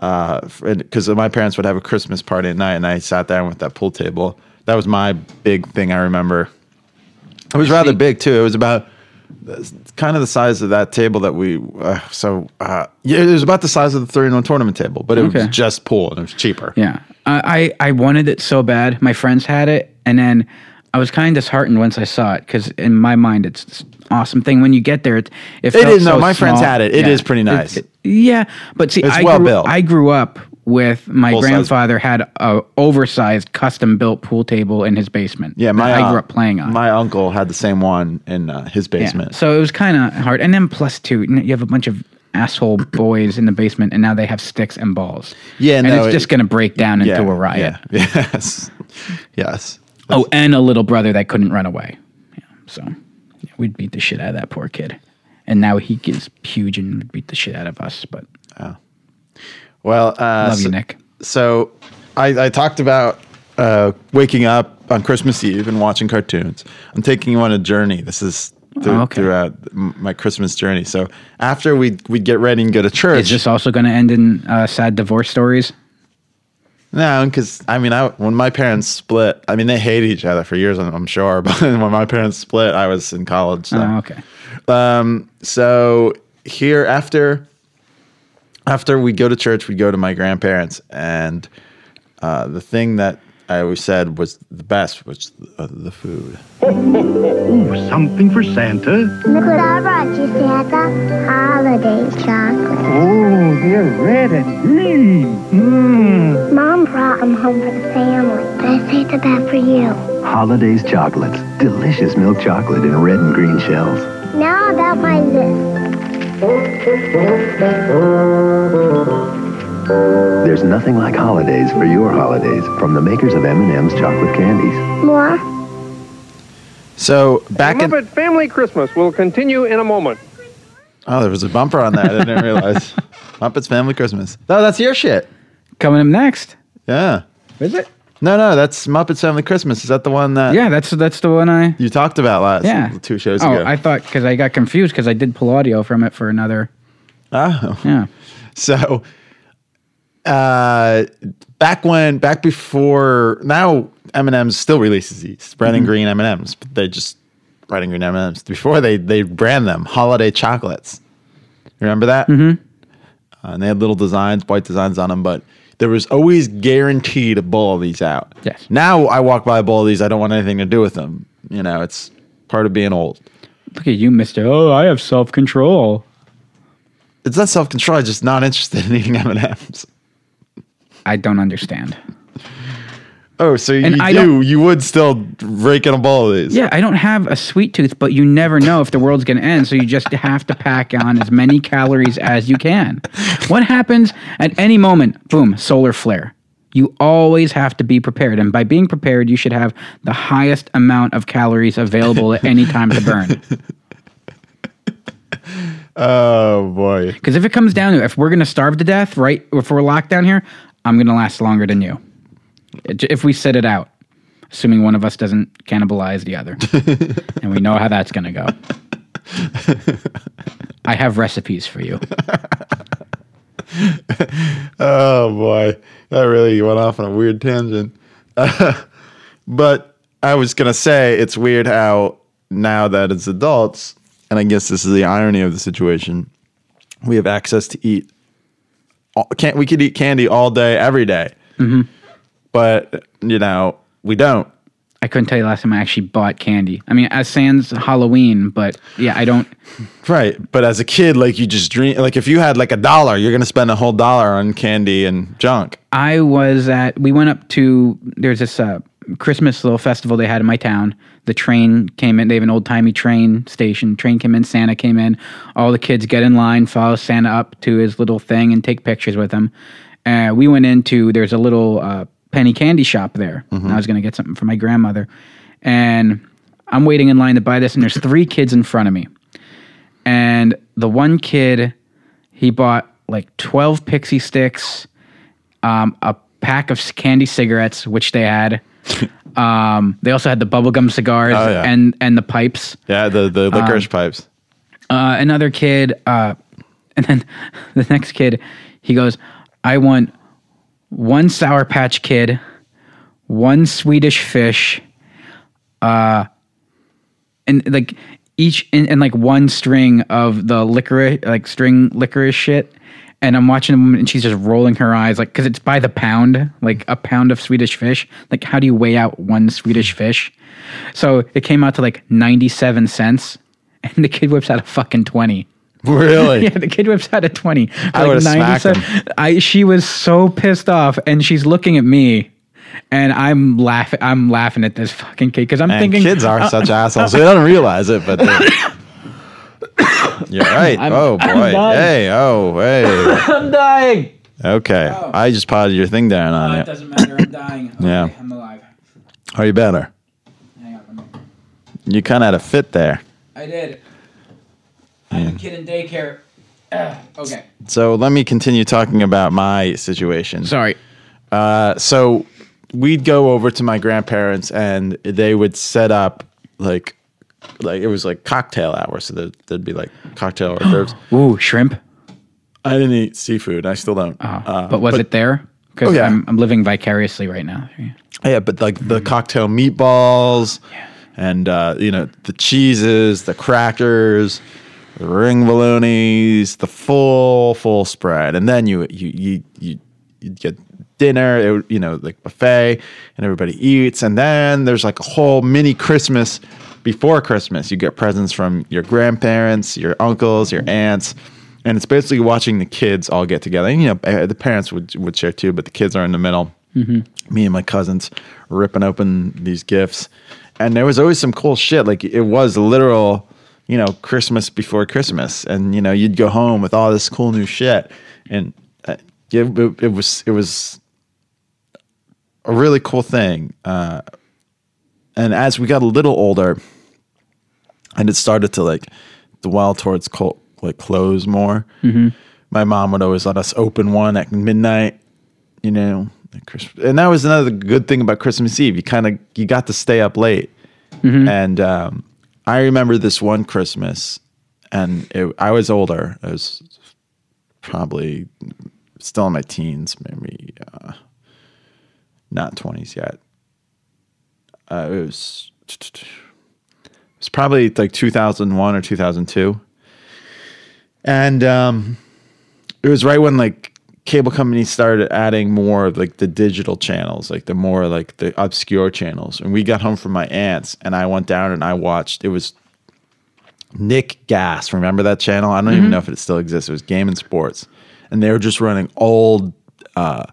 Because my parents would have a Christmas party at night, and I sat there with that pool table. That was my big thing. I remember. It was rather big too. It was about uh, kind of the size of that table that we. Uh, so uh, yeah, it was about the size of the three in one tournament table, but it Okay. was just pool and it was cheaper. Yeah, I I I wanted it so bad. My friends had it, and then I was kind of disheartened once I saw it because in my mind it's this awesome thing. When you get there, it it, It is- no, so my friends had it. It is pretty nice. yeah, but see, It's I well grew, built. I grew up with my Full size. grandfather had a oversized custom built pool table in his basement. Yeah, my that I uh, grew up playing on. My uncle had the same one in uh, his Yeah, basement. So it was kind of hard. And then plus two, you have a bunch of asshole boys in the basement, and now they have sticks and balls. Yeah, and no, it's it- just going to break down into a riot. yeah, yes, yes. Oh, and a little brother that couldn't run away. Yeah, so yeah, we'd beat the shit out of that poor kid. And now he gets huge and would beat the shit out of us. But Well, uh, love so, you, Nick. So I, I talked about uh, waking up on Christmas Eve and watching cartoons. I'm taking you on a journey. This is th- Oh, okay. throughout my Christmas journey. So after we we get ready and go to church, Is this also going to end in uh, sad divorce stories? No, because I mean, I when my parents split, I mean, they hated each other for years. I'm I'm sure, but when my parents split, I was in college. So. Oh, okay. Um, so here after after we go to church, we go to my grandparents, and uh, the thing that I always said was the best was uh, the food. Ooh, something for Santa. Look what I brought you, Santa. Holiday chocolate. Oh, they're red and green. Mmm. Mom brought them home for the family. But I saved the best for you. Holidays chocolates. Delicious milk chocolate in red and green shells. Now about my list. There's nothing like holidays for your holidays from the makers of M&M's chocolate candies. More? So back in Muppet Family Christmas will continue in a moment. oh, there was a bumper on that. I didn't realize. Muppets Family Christmas. No, that's your shit. Coming up next. Yeah. Is it? No, no, that's Muppets Family Christmas. Is that the one that Yeah, that's that's the one I. you talked about last Yeah. two shows Oh, ago? I thought because I got confused because I did pull audio from it for another. Oh. Yeah. So, uh, back when, back before, now M and M's still releases these red and Mhm. green M and M's, but they just red and green M and M's. Before they they brand them holiday chocolates. Remember that? Mm-hmm. Uh, and they had little designs, white designs on them, but there was always guaranteed a bowl of these out. Yes. Now I walk by a bowl of these, I don't want anything to do with them. You know, it's part of being old. Look at you, Mister. Oh, I have self control. It's not self control. I'm just not interested in eating M and M's. I don't understand. Oh, so And you I do? You would still rake in a bowl of these? Yeah, I don't have a sweet tooth, but you never know if the world's going to end. So you just have to pack on as many calories as you can. What happens at any moment? Boom, solar flare. You always have to be prepared. And by being prepared, you should have the highest amount of calories available at any time to burn. Oh boy. Because if it comes down to it, if we're going to starve to death, right? If we're locked down here, I'm going to last longer than you. If we sit it out, assuming one of us doesn't cannibalize the other. and we know how that's going to go. I have recipes for you. Oh boy, that really went off on a weird tangent. but I was gonna say it's weird how now that it's adults, and I guess this is the irony of the situation, we have access to eat. all- Can't we could eat candy all day, every day, hmm but you know we don't. I couldn't tell you last time I actually bought candy. I mean, as sans Halloween, but yeah, I don't. Right, but as a kid, like you just dream. Like if you had like a dollar, you're gonna spend a whole dollar on candy and junk. I was at. We went up to. There's this uh, Christmas little festival they had in my town. The train came in. They have an old timey train station. Train came in. Santa came in. All the kids get in line, follow Santa up to his little thing, and take pictures with him. Uh, we went into. There's a little uh, penny candy shop there. And I was gonna get something for my grandmother, and I'm waiting in line to buy this. And there's three kids in front of me, and the one kid he bought like 12 Pixy Stix um, a pack of candy cigarettes which they had um, they also had the bubblegum cigars Oh, yeah. and and the pipes Yeah, the the licorice Um, pipes. uh, another kid uh, and then the next kid he goes i want one sour patch kid one swedish fish uh and like each and, and like one string of the licorice like string licorice shit. And i'm watching a woman and she's just rolling her eyes like because it's by the pound like a pound of swedish fish. Like how do you weigh out one swedish fish? So it came out to like 97 cents. And the kid whips out a fucking 20 Really? yeah, the kid whips out a 20. for I would've smacked 97 I she was so pissed off and she's looking at me and I'm laughing I'm laughing at this fucking kid cuz I'm And thinking kids are uh, such uh, assholes. Uh, they don't realize it, but you're right. I'm- oh boy. Hey. Oh. Hey. I'm dying. Okay. Oh. I just potted your thing down on uh, Oh, you. it doesn't matter. I'm dying. Yeah. I'm alive. Are you better? Hang on. You kind of had a fit there. I did. I have a kid in daycare. Ugh, okay. So let me continue talking about my situation. Sorry. Uh, so we'd go over to my grandparents, and they would set up like, like it was like cocktail hour. So there, there'd be like cocktail hors d'oeuvres. Ooh, shrimp. I didn't eat seafood. I still don't. Uh, but was it there? Cuz Oh, yeah. I'm, I'm living vicariously right now. Yeah, but like the cocktail meatballs and uh, you know the cheeses, the crackers, the ring balloonies, the full full spread, and then you you you you you get dinner, it, you know, like buffet, and everybody eats, and then there's like a whole mini Christmas before Christmas. You get presents from your grandparents, your uncles, your aunts. And it's basically watching the kids all get together. And, you know, eh, the parents would would share too, but the kids are in the middle Mhm. me and my cousins ripping open these gifts and there was always some cool shit like it was literal you know christmas before christmas and you know you'd go home with all this cool new shit and uh, it, it, it was it was a really cool thing uh, and as we got a little older and it started to like dwell towards like clothes more Mhm. my mom would always let us open one at midnight you know Christmas. and that was another good thing about christmas eve you kind of you got to stay up late Mhm. and um, i remember this one christmas and it, i was older. I was probably still in my teens maybe uh, not 20s yet. Uh, it was it was probably like 2001 or 2002 and um, it was right when like cable companies started adding more of like the digital channels, like the more like the obscure channels. And we got home from my aunt's, and I went down and I watched. It was Nick Gas. Remember that channel? I don't even Mhm. know if it still exists. It was Game and Sports, and they were just running old uh,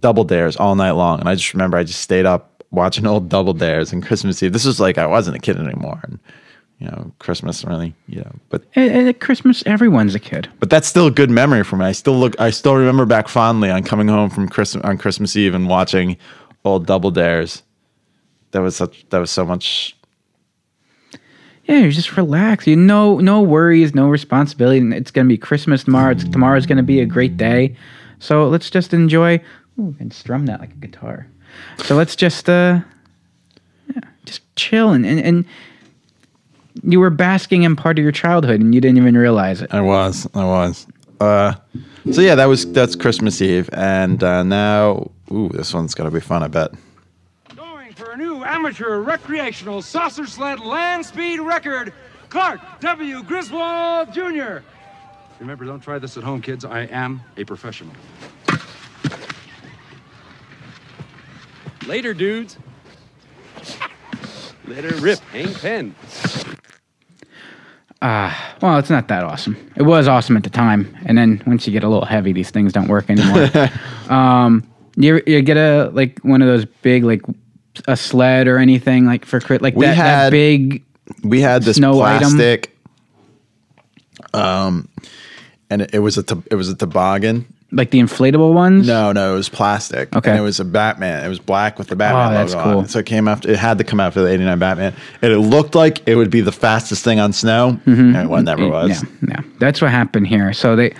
double dares all night long. And I just remember I just stayed up watching old double dares and Christmas Eve. This was like I wasn't a kid anymore, and you know Christmas really, you know, but At, at Christmas, everyone's a kid. but that's still a good memory for me. I still look. I still remember back fondly on coming home from Christmas on Christmas Eve and watching old Double Dares. That was such. That was so much. Yeah, you just relax. You no no worries, no responsibility. and It's gonna be Christmas tomorrow. It's, tomorrow's gonna be a great day. So let's just enjoy. Ooh, and strum that like a guitar. So let's just uh, yeah, just chill and, and and you were basking in part of your childhood and you didn't even realize it. I was. I was. Uh, so yeah, that was that's Christmas Eve, and uh, now, ooh, this one's gonna be fun. I bet. Going for a new amateur recreational saucer sled land speed record, Clark W. Griswold Jr. Remember, don't try this at home, kids. I am a professional. Later, dudes. Let her rip. Hang pen. Ah, well, it's not that awesome. It was awesome at the time, and then once you get a little heavy, these things don't work anymore. um, you, you get a like one of those big like a sled or anything like for crit like We that, that had- big. We had this Snow item? plastic. Um, and it, it was a it was a toboggan. Like the inflatable ones? No, no, it was plastic. Okay. and it was a Batman. It was black with the Batman Oh, that's logo on cool. it. So it came after. It had to come after the '89 Batman, and it looked like it would be the fastest thing on snow. And it never was. Mm-hmm. Yeah, yeah, that's what happened here. So they,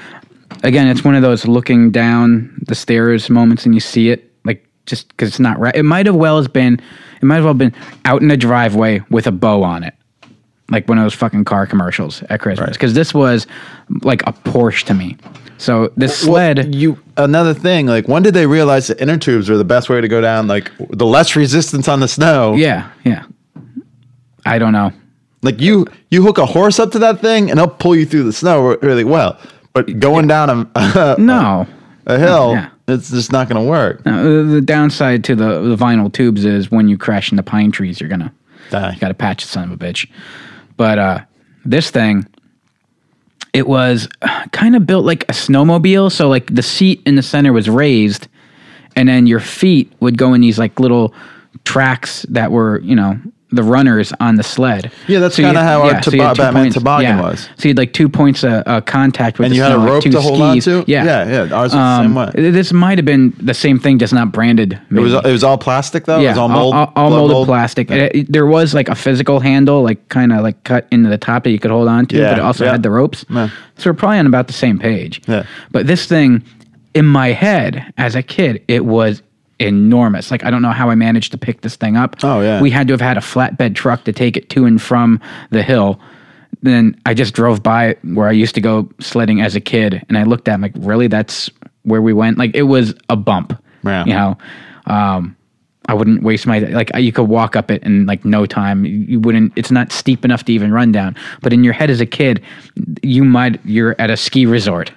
again, it's one of those looking down the stairs moments, and you see it like just because it's not right. It might have well has been, it might have well been out in the driveway with a bow on it, like one of those fucking car commercials at Christmas. Because this was like a Porsche to me. So this sled, you another thing. Like, when did they realize that inner tubes were the best way to go down? Like, the less resistance on the snow. Yeah, yeah. I don't know. Like you, you hook a horse up to that thing, and it'll pull you through the snow really well. But going down a no a hill, Yeah. it's just not going to work. Now, the, the downside to the, the vinyl tubes is when you crash into pine trees, you're gonna Die. You got to patch the son of a bitch. But uh, this thing, it was kind of built like a snowmobile. So like the seat in the center was raised, and then your feet would go in these like little tracks that were you know the runners on the sled. Yeah, that's you- kinda how our so you tobo- had two Batman points- toboggan yeah. was. So you had like two points of uh, contact with And the you had a snow, like rope two to hold on to? Yeah, Yeah, yeah, ours was the same way. This might have been the same thing, just not branded. It was it was all plastic though. Yeah, it was all mold, all, all molded mold? plastic. It- it- there was like a physical handle, like kind of like cut into the top that you could hold on to, Yeah, but it also yeah. had the ropes. Yeah. So we're probably on about the same page. Yeah. But this thing, in my head as a kid, it was enormous. Like I don't know how I managed to pick this thing up. Oh, yeah. We had to have had a flatbed truck to take it to and from the hill. Then I just drove by where I used to go sledding as a kid, and I looked at, it, I'm like, really? That's where we went? Like it was a bump. Yeah. You know. Um, I wouldn't waste my like you could walk up it in like no time. You, you wouldn't. It's not steep enough to even run down. But in your head as a kid, you might you're at a ski resort.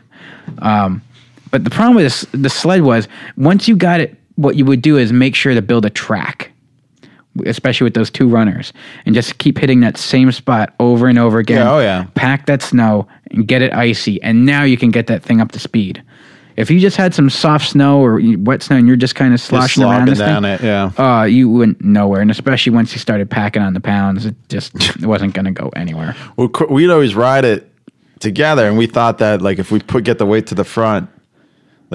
Um, but the problem with this, the sled was once you got it, what you would do is make sure to build a track, especially with those two runners, and just keep hitting that same spot over and over again. Yeah, oh, yeah. Pack that snow and get it icy, and now you can get that thing up to speed. If you just had some soft snow or wet snow and you're just kind of sloshing around slogging this down thing, it, yeah. uh, you went nowhere. And especially once you started packing on the pounds, it just it wasn't going to go anywhere. Well, we'd always ride it together, and we thought that like if we put get the weight to the front,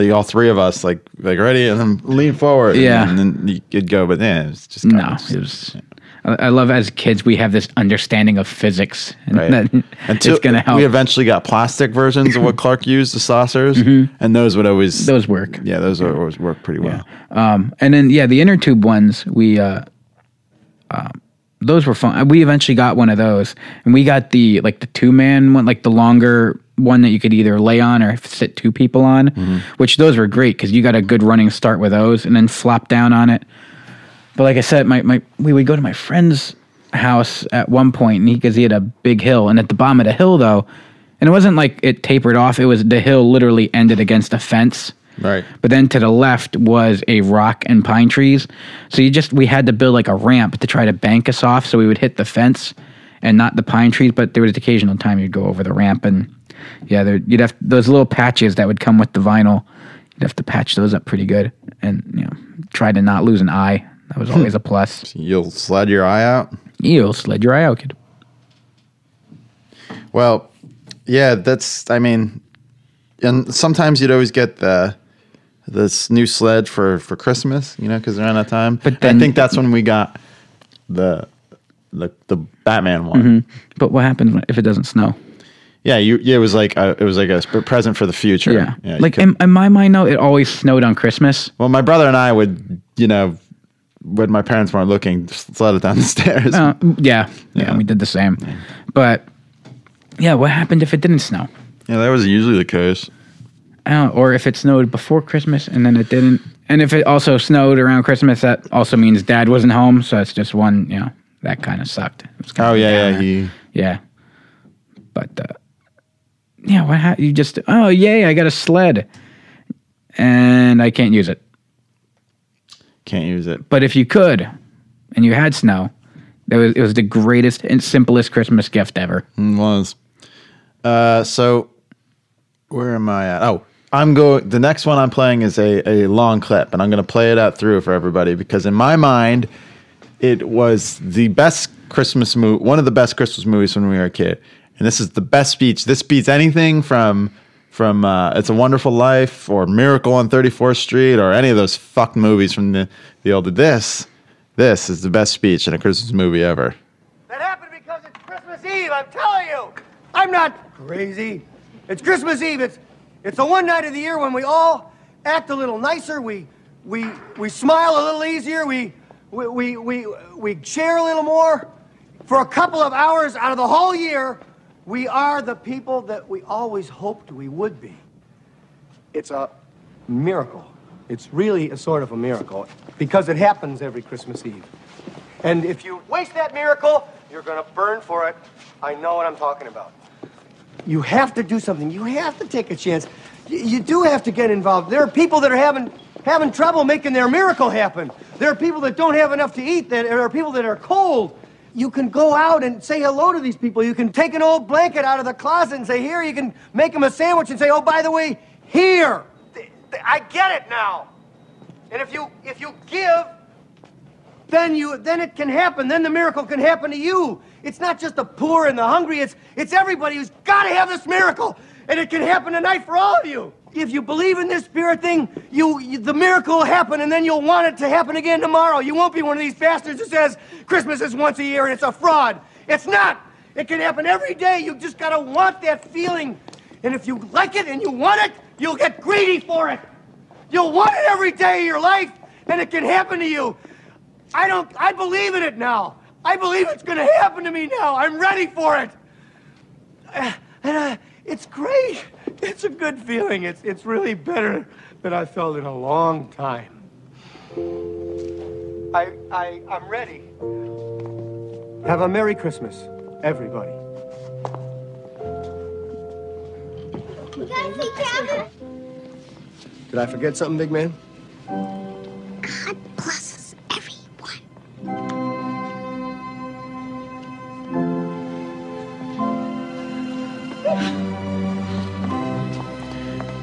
like all three of us, like like ready, and then lean forward, Yeah. and, then you could go. But yeah, it's just No, it was. I I love as kids we have this understanding of physics, and Right. that Until it's going to help. we eventually got plastic versions of what Clark used, the saucers, and those would always Mm-hmm. those work. Yeah, those would always work pretty well. Um, and then yeah, the inner tube ones we uh, um, those were fun. We eventually got one of those, and we got the like the two man one, like the longer one that you could either lay on or sit two people on. Mm-hmm. Which those were great because you got a good running start with those, and then flop down on it. But like I said, my, my we would go to my friend's house at one point, and he because he had a big hill, and at the bottom of the hill though, and it wasn't like it tapered off. It was the hill literally ended against a fence. Right. But then to the left was a rock and pine trees. So you just we had to build like a ramp to try to bank us off so we would hit the fence and not the pine trees, but there was occasional time you'd go over the ramp and yeah, there you'd have those little patches that would come with the vinyl. You'd have to patch those up pretty good and you know, try to not lose an eye. That was always a plus. You'll sled your eye out. You'll sled your eye out, kid. Well, yeah, that's. I mean, and sometimes you'd always get the this new sled for for Christmas, you know, because around that time. But then- I think that's when we got the the the Batman one. Mhm. But what happens if it doesn't snow? Yeah, you. Yeah, it was like a, it was like a present for the future. Yeah. you like in, in my mind, though, it always snowed on Christmas. well, my brother and I would, you know, when my parents weren't looking, sled it down the stairs. Uh, yeah, yeah, we did the same. But yeah, what happened if it didn't snow? Yeah, that was usually the case. Uh, or if it snowed before Christmas and then it didn't. And if it also snowed around Christmas, that also means Dad wasn't home. So it's just one, you know, that kind of sucked. Kinda Oh yeah, yeah. He yeah. But uh, yeah, what ha- you just? Oh yay, I got a sled, and I can't use it. can't use it. But if you could, and you had snow, it was it was the greatest and simplest Christmas gift ever. It was. Uh, so where am I at? Oh, I'm going. The next one I'm playing is a, a long clip, and I'm going to play it out through for everybody because in my mind, it was the best Christmas movie, one of the best Christmas movies when we were a kid. And this is the best speech. This beats anything from from uh, It's a Wonderful Life or Miracle on 34th Street or any of those fucked movies from the the old. This this is the best speech in a Christmas movie ever. That happened because it's Christmas Eve, I'm telling you. I'm not crazy. It's Christmas Eve. It's it's the one night of the year when we all act a little nicer. We we we smile a little easier. We we we we, we share a little more. For a couple of hours out of the whole year, we are the people that we always hoped we would be. It's a miracle. It's really a sort of a miracle because it happens every Christmas Eve. And if you waste that miracle, you're going to burn for it. I know what I'm talking about. You have to do something. You have to take a chance. You, you do have to get involved. There are people that are having having trouble making their miracle happen. There are people that don't have enough to eat. That there are people that are cold. You can go out and say hello to these people. You can take an old blanket out of the closet and say, "Here." You can make them a sandwich and say, "Oh, by the way, here." I get it now. And if you if you give, then you then it can happen. Then the miracle can happen to you. It's not just the poor and the hungry. It's it's everybody who's got to have this miracle, and it can happen tonight for all of you. If you believe in this spirit thing, you, you the miracle will happen, and then you'll want it to happen again tomorrow. You won't be one of these bastards who says Christmas is once a year and it's a fraud. It's not. It can happen every day. You just gotta want that feeling, and if you like it and you want it, you'll get greedy for it. You'll want it every day of your life, and it can happen to you. I don't, I believe in it now. I believe it's gonna happen to me now. I'm ready for it. And uh, it's great. It's a good feeling. It's, it's really better than I felt in a long time. I, I, I'm ready. Have a Merry Christmas, everybody. Did I forget something, big man?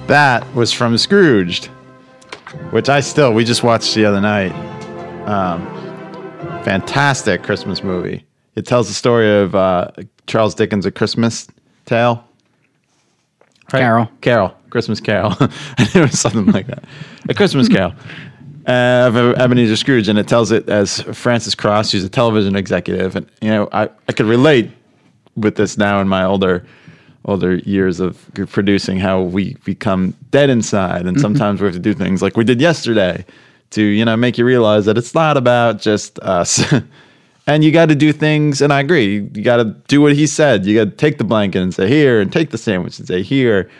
That was from Scrooged, which I still we just watched the other night. Um, fantastic Christmas movie. It tells the story of uh, Charles Dickens' A Christmas Tale. Right? Carol. Carol. Christmas Carol. it was something like that. A Christmas Carol. Uh, of Ebenezer Scrooge, and it tells it as Francis Cross, who's a television executive, and you know I, I could relate with this now in my older older years of producing how we become dead inside. And mm-hmm. sometimes we have to do things like we did yesterday to you know make you realize that it's not about just us. And you got to do things and i agree you got to do what he said. You got to take the blanket and say here and take the sandwich and say here.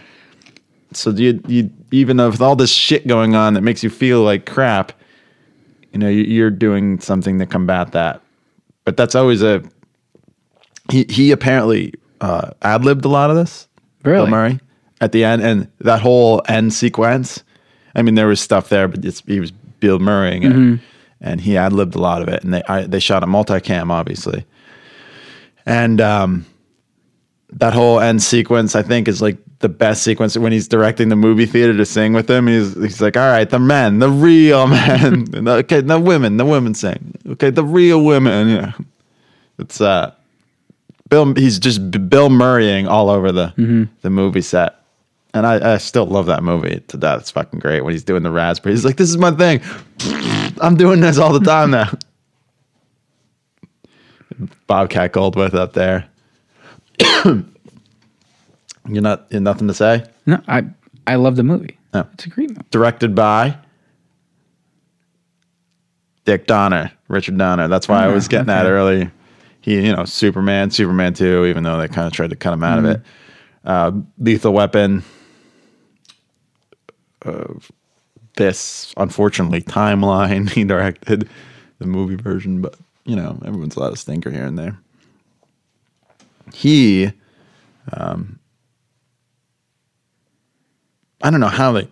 So you, you even though with all this shit going on that makes you feel like crap you know you- you're doing something to combat that. But that's always a he he apparently uh, ad libbed a lot of this. Really? Bill Murray at the end, and that whole end sequence. I mean, there was stuff there, but it's, he was Bill Murraying it, Mhm. and he ad libbed a lot of it. And they I, they shot a multicam, obviously, and um, that whole end sequence, I think, is like the best sequence when he's directing the movie theater to sing with him. He's he's like, all right, the men, the real men, okay, the women, the women sing, okay, the real women. Yeah, it's uh, Bill. He's just B- Bill Murraying all over the Mhm. the movie set. And I, I still love that movie to death. It's fucking great when he's doing the raspberry. He's like, "This is my thing. I'm doing this all the time now." Bobcat Goldthwait up there. you're not. You nothing to say. No, I I love the movie. No. It's a great movie. Directed by Dick Donner, Richard Donner. That's why I Oh, was getting at okay. early. He, you know, Superman, Superman Two, even though they kind of tried to cut him out Mhm. of it. Uh, Lethal Weapon. Uh, this, unfortunately, timeline. He directed the movie version, but you know, everyone's a lot of stinker here and there. He, um, I don't know how they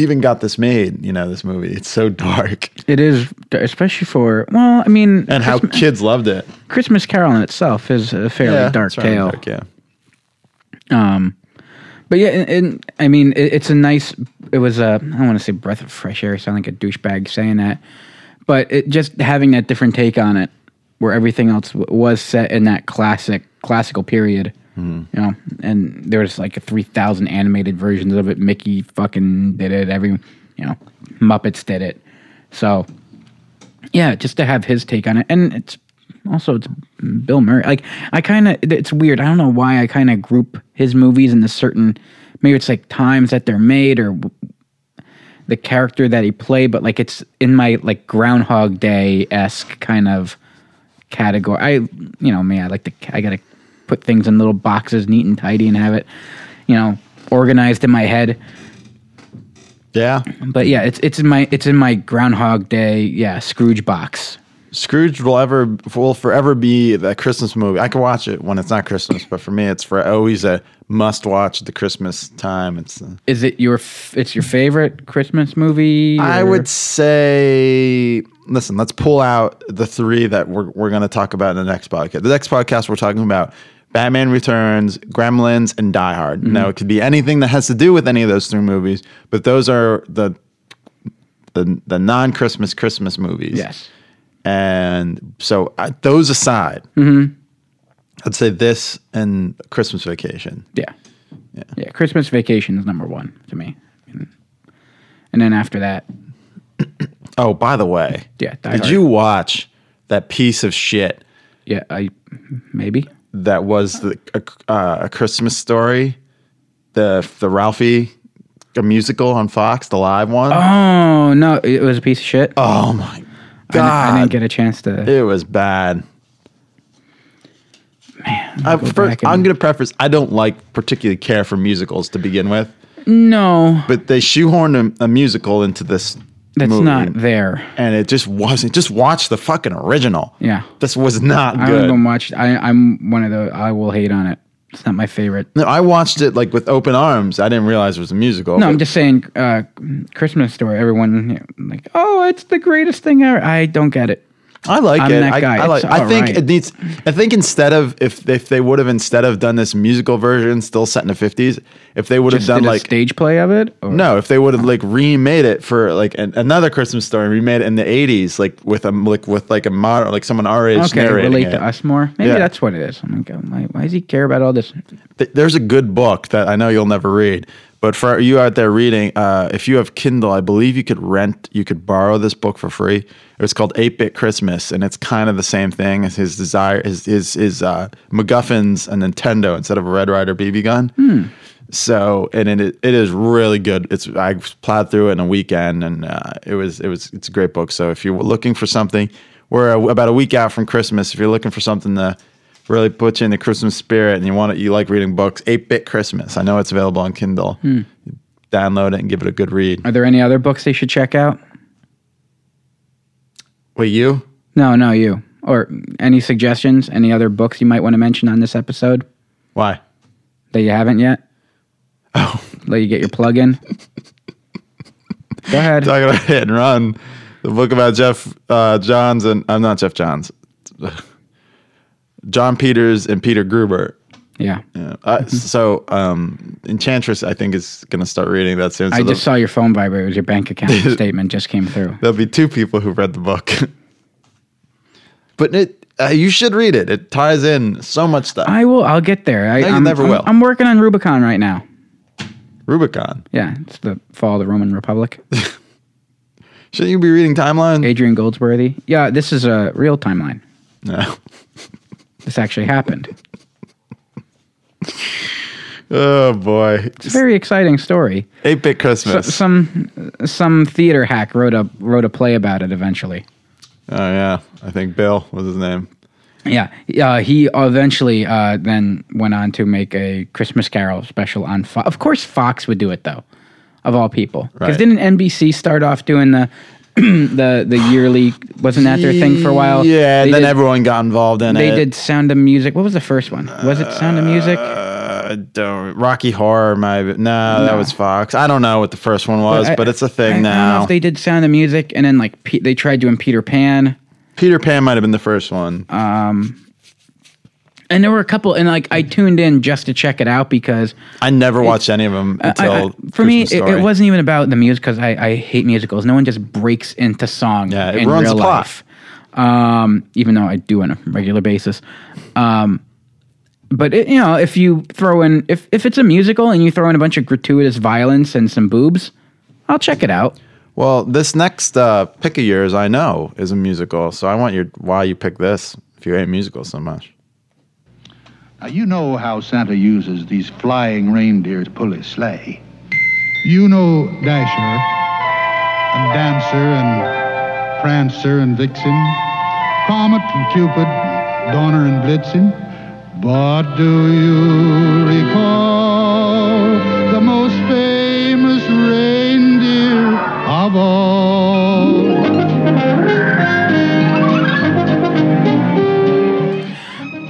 even got this made. You know, this movie. It's so dark, It is, especially for well, I mean, and how Christmas, kids loved it. Christmas Carol in itself is a fairly Yeah, dark tale. dark, yeah. Um, but yeah, and, and I mean, it, it's a nice. It was a. I don't want to say breath of fresh air. Sound like a douchebag saying that, but it just having that different take on it, where everything else w- was set in that classic classical period. Mm-hmm. You know, and there was like three thousand animated versions of it. Mickey fucking did it. Every you know, Muppets did it. So yeah, just to have his take on it, and it's also it's Bill Murray. Like I kind of, it's weird. I don't know why I kind of group his movies in the certain. Maybe it's like times that they're made or the character that he played, but like it's in my like Groundhog Day esque kind of category. I, you know, me, I like to. I gotta put things in little boxes, neat and tidy, and have it, you know, organized in my head. Yeah. But yeah, it's it's in my it's in my Groundhog Day, yeah, Scrooge box. Scrooge will ever will forever be that Christmas movie. I can watch it when it's not Christmas, but for me, it's for always a must watch the Christmas time. It's uh, Is it your f- it's your favorite Christmas movie? I would say, listen, let's pull out the three that we're, we're going to talk about in the next podcast. The next podcast, we're talking about Batman Returns, Gremlins, and Die Hard. Mm-hmm. Now, it could be anything that has to do with any of those three movies, but those are the the, the non Christmas Christmas movies. Yes. And so, I, those aside, Mhm. I'd say this and Christmas Vacation. Yeah. Yeah. Christmas Vacation is number one to me. And then after that, Oh, by the way, Yeah, Die did Hard. you watch that piece of shit? Yeah, I maybe that was the a, uh, a Christmas story, the the Ralphie a musical on Fox, the live one. Oh no, it was a piece of shit. Oh my I I, didn't get a chance to. It was bad. Man, I, go first, I'm going to preface. I don't like particularly care for musicals to begin with, No, but they shoehorned a, a musical into this That's movie. not there. and it just wasn't. Just watch the fucking original. Yeah. This was not I good. haven't watched. I, I'm one of the. I will hate on it. It's not my favorite. No, I watched it like with open arms. I didn't realize it was a musical. No, I'm just saying. Uh, Christmas story. Everyone like, oh, it's the greatest thing ever. I don't get it. I like I'm it. I. I like. It's I think alright. it needs. I think instead of if if they would have instead of done this musical version, still set in the fifties, if they would have done like stage play of it. Or? no, if they would have like remade it for like an, another Christmas story, remade it in the eighties, like with a like with like a modern like someone our age Okay, narrating relate it. to us more. Maybe Yeah. that's what it is. I'm like, why, why does he care about all this? Th- There's a good book that I know you'll never read, but for you out there reading, uh, if you have Kindle, I believe you could rent, you could borrow this book for free. It's called Eight Bit Christmas, and it's kind of the same thing as his desire. His his his uh, MacGuffin's a Nintendo instead of a Red Ryder BB gun. So and it it is really good. It's I plowed through it in a weekend, and uh, it was it was it's a great book. So if you're looking for something, we're about a week out from Christmas. If you're looking for something to really puts you in the Christmas spirit, and you want it, you like reading books, Eight Bit Christmas. I know it's available on Kindle. Hmm. Download it and give it a good read. Are there any other books they should check out? Wait, you? No, no, you. Or any suggestions? Any other books you might want to mention on this episode Why? that you haven't yet? Oh, Let you get your plug in. Go ahead. talking about hit and run. The book about Jeff uh, Johns and I'm not Jeff Johns. Jon Peters and Peter Guber. Yeah. Yeah. Uh, So, um, Enchantress, I think, is going to start reading that soon. So I just saw your phone vibrate. It was your bank account statement just came through. there'll be two people who read the book. but it, uh, you should read it. It ties in so much stuff. I will. I'll get there. I No, I'm- never I'm- will. I'm working on Rubicon right now. Rubicon. Yeah, it's the fall of the Roman Republic. Shouldn't you be reading Timeline? Adrian Goldsworthy. Yeah, this is a real timeline. No. This actually happened. Oh boy. It's a very exciting story. Eight bit So, Christmas. some some theater hack wrote a wrote a play about it eventually. oh yeah. I think Bill was his name. Yeah, uh, he eventually uh, then went on to make a Christmas Carol special on Fox. Of course, Fox would do it though, of all people. Because Right. didn't NBC start off doing the the the yearly? Wasn't that their thing for a while? Yeah, They then did- everyone got involved in They it. They did Sound of Music. What was the first one? Was it Sound of Music? Uh, don't Rocky Horror maybe. No, that was Fox. I don't know what the first one was, I- but it's a thing I now. if they did Sound of Music, and then like Pe- they tried doing Peter Pan. Peter Pan might have been the first one. Um, and there were a couple, and like I tuned in just to check it out because I never watched any of them until I- for me, it, it wasn't even about the music because I, I hate musicals. No one just breaks into song Yeah, it in ruins real the plot. life. Um, even though I do on a regular basis. Um, but it, you know, if you throw in if if it's a musical and you throw in a bunch of gratuitous violence and some boobs, I'll check it out. Well, this next uh, pick of yours, I know, is a musical. So I want your why you pick this if you hate musicals so much. Now, you know how Santa uses these flying reindeer to pull his sleigh. You know Dasher, and Dancer, and Prancer, and Vixen, Comet, and Cupid, Donner, and Blitzen. But do you recall the most famous reindeer of all?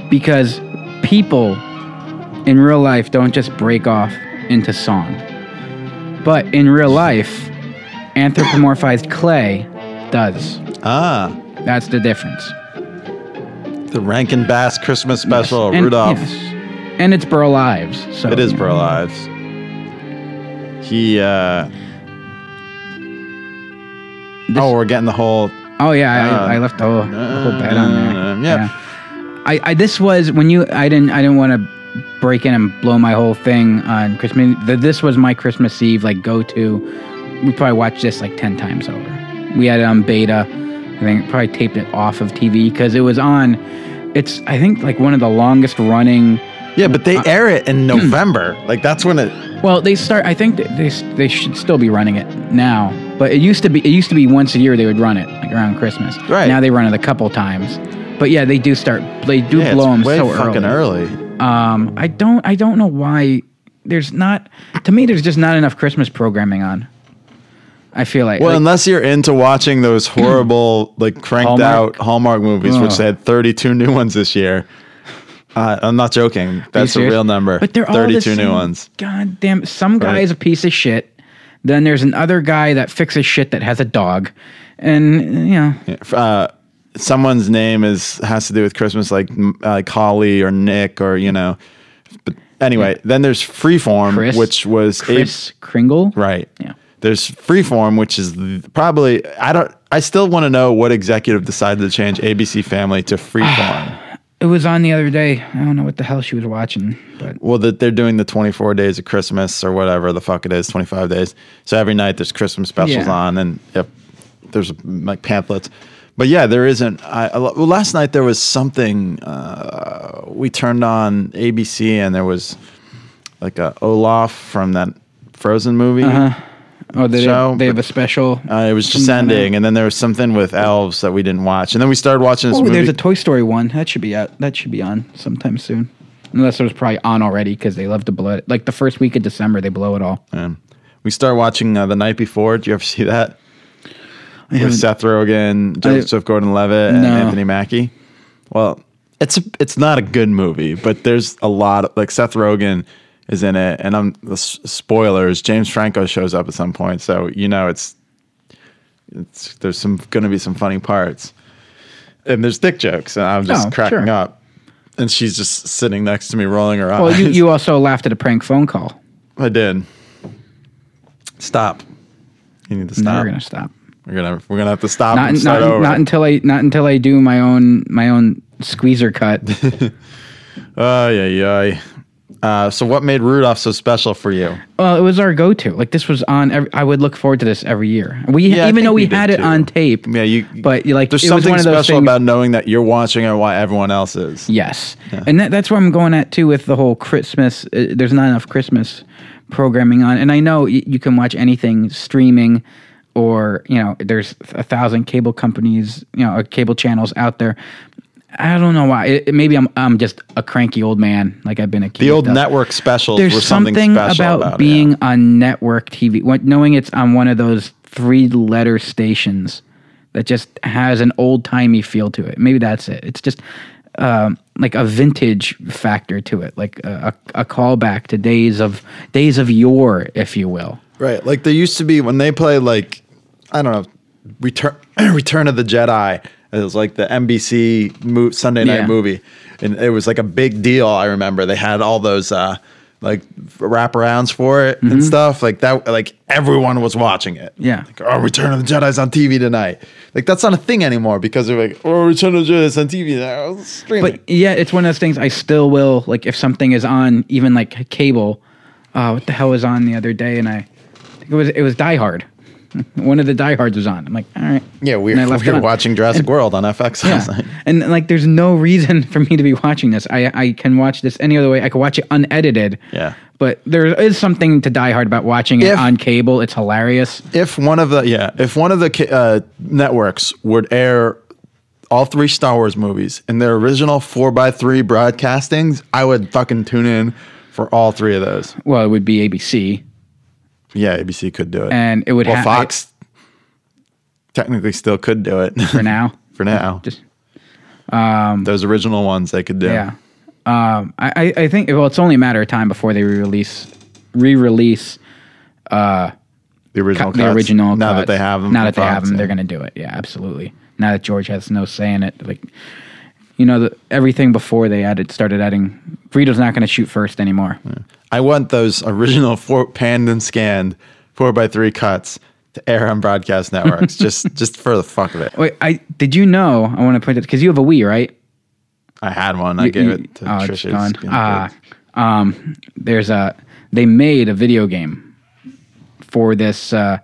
because people in real life don't just break off into song. But in real life, anthropomorphized clay does. Ah, That's the difference. the Rankin Bass Christmas special, And- Rudolph. yes. And it's Burl Ives. So It is Burl Ives. He. uh Oh, we're getting the whole. Oh yeah, Uh, I, I left the whole, the whole bed on there. uh, yeah. I, I this was when you I didn't I didn't want to break in and blow my whole thing on Christmas. The, this was my Christmas Eve like go to. We probably watched this like ten times over. We had it on beta. I think probably taped it off of TV because it was on. It's I think like one of the longest running. Yeah, but they uh, air it in hmm. November. like that's when it. Well, they start. I think they they should still be running it now. But it used to be it used to be once a year they would run it like around Christmas. Right. Now they run it a couple times. But yeah, they do start. They do Yeah, blow them way so fucking early. Um, I don't. I don't know why. There's not. To me, there's just not enough Christmas programming on. I feel like, Well, like, unless you're into watching those horrible, like cranked Hallmark? out Hallmark movies, which they had 32 new ones this year. Uh, I'm not joking. That's a real number. But they're all the 32 new ones. God damn, some guy Right. is a piece of shit. Then there's another guy that fixes shit that has a dog, and you know, Uh, someone's name is has to do with Christmas, like like Holly or Nick or you know. But anyway, then there's Freeform, Chris- which was Chris Kringle, right? Yeah. There's Freeform, which is probably I don't. I still want to know what executive decided to change ABC Family to Freeform. it was on the other day. I don't know what the hell she was watching, but Well, that they're doing the 24 days of Christmas or whatever the fuck it is, 25 days. So every night there's Christmas specials Yeah. on, and yep, there's like pamphlets. But yeah, there isn't. I, I well, last night there was something. Uh, we turned on ABC, and there was like a Olaf from that Frozen movie. Uh-huh. oh, they, show, they have a special. Uh, it was just ending, and then there was something with elves that we didn't watch, and then we started watching this Oh, movie. there's a Toy Story one that should be out. That should be on sometime soon, unless it was probably on already because they love to blow it. Like the first week of December, they blow it all. Yeah. We started watching uh, the night before. Did you ever see that? With Seth Rogen, Joseph Gordon-Levitt, and No. Anthony Mackie. Well, it's a, it's not a good movie, but there's a lot of like Seth Rogen is in it, and I'm the spoilers. James Franco shows up at some point, so you know it's it's there's some going to be some funny parts, and there's dick jokes, and I'm just Oh, cracking sure. up, and she's just sitting next to me, rolling her eyes. Well, you, you also laughed at a prank phone call. I did. Stop. You need to stop. we're gonna stop. We're gonna we're gonna have to stop Not, and start not, over. not until I not until I do my own my own squeezer cut. Oh yeah, yeah. Uh, so what made Rudolph so special for you? Well, it was our go-to. Like this was on. Every, I would look forward to this every year. We Yeah, even though we, we had it too. on tape. Yeah, you. But you like There's it was something one of those special about knowing that you're watching it while everyone else is. Yes, and that, that's where I'm going at too with the whole Christmas. Uh, there's not enough Christmas programming on, and I know y- you can watch anything streaming, or you know, there's a thousand cable companies, you know, cable channels out there. I don't know why. It, it- maybe I'm I'm just a cranky old man, like I've been accused. The old of. network specials There's were something, something special about, about, it, being on network TV, what, knowing it's on one of those three-letter stations that just has an old-timey feel to it. Maybe that's it. It's just um, like a vintage factor to it, like a, a, a callback to days of days of yore, if you will. Right. Like there used to be when they play like I don't know, Return Return of the Jedi. It was like the NBC mo- Sunday night Yeah. movie, and it was like a big deal. I remember they had all those uh, like wraparounds for it and Mhm. stuff like that. Like everyone was watching it. Yeah. Like, oh, Return of the Jedi's on TV tonight. Like that's not a thing anymore because they're like, oh, Return of the Jedi's on TV now. But yeah, it's one of those things I still will like if something is on even like cable. Uh, what the hell was on the other day? And I think it was it was Die Hard. One of the Die Hards was on. I'm like, all right. yeah, we And I were, left we were watching Jurassic World on FX last Yeah. night. And like, there's no reason for me to be watching this. I I can watch this any other way. I could watch it unedited. Yeah. But there is something to Die Hard about watching it If- on cable. It's hilarious. if one of the yeah if one of the uh, networks would air all three Star Wars movies in their original four x three broadcastings, I would fucking tune in for all three of those. Well, it would be ABC, Yeah, ABC could do it, and it would well, have Fox technically still could do it for now. for now, Just um, those original ones they could do. Yeah. Um, I, I- think well, it's only a matter of time before they re-release, re-release uh, the original, the cuts, original. Now that they have them, now that they have them, yeah. they're going to do it. Yeah, absolutely. Now that George has no say in it, like you know, the, everything before they added started adding. Greedo's not going to shoot first anymore. I want those original four panned and scanned four x three cuts to air on broadcast networks, just just for the fuck of it. Wait, I did you know? I want to point it because you have a Wii, right? I had one. I You- gave you- it to oh, Trisha's. gone. Ah, um, there's a they made a video game for this uh,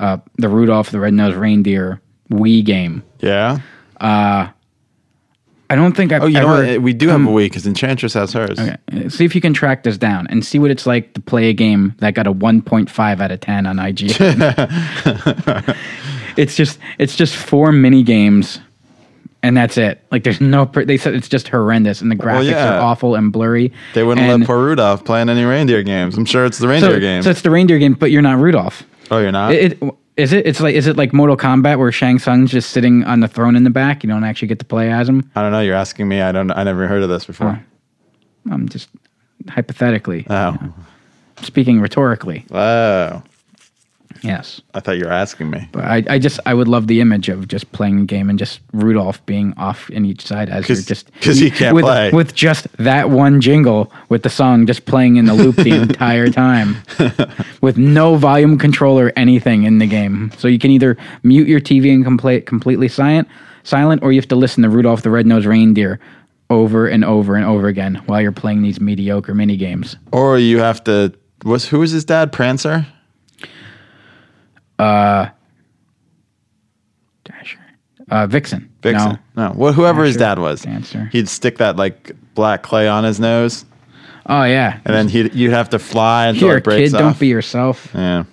uh, the Rudolph the Red-Nosed Reindeer Wii game. Yeah. Uh, I don't think I've Oh, you know what? We do have a Wii because Enchantress has hers. Okay, uh, see if you can track this down and see what it's like to play a game that got a 1.5 out of 10 on IGN. it's just it's just four mini games, and that's it. Like there's no. per- They said it's just horrendous, and the graphics yeah. are awful and blurry. They wouldn't And- let poor Rudolph play in any reindeer games. I'm sure it's the reindeer so, game. So it's the reindeer game, but you're not Rudolph. oh, you're not? It, it- Is it? It's like is it like Mortal Kombat where Shang Tsung's just sitting on the throne in the back? You don't actually get to play as him. I don't know. You're asking me. I don't. I never heard of this before. I'm just hypothetically Oh. speaking rhetorically. Oh. Yes. I thought you were asking me. But I, I just I would love the image of just playing a game and just Rudolph being off in each side as you're just 'cause he can't with, play. with just that one jingle with the song just playing in the loop the entire time with no volume control or anything in the game. So you can either mute your TV and complete completely silent silent or you have to listen to Rudolph the Red-Nosed Reindeer over and over and over again while you're playing these mediocre mini games. Or you have to. Was who was his dad? Prancer. Uh Dasher. Uh Vixen. Vixen. No. No. Well, whoever his Dasher, dad was. Dancer. He'd stick that like black clay on his nose, Oh yeah. and then he'd you'd have to fly until Here, it breaks kid, off. don't be yourself. Yeah.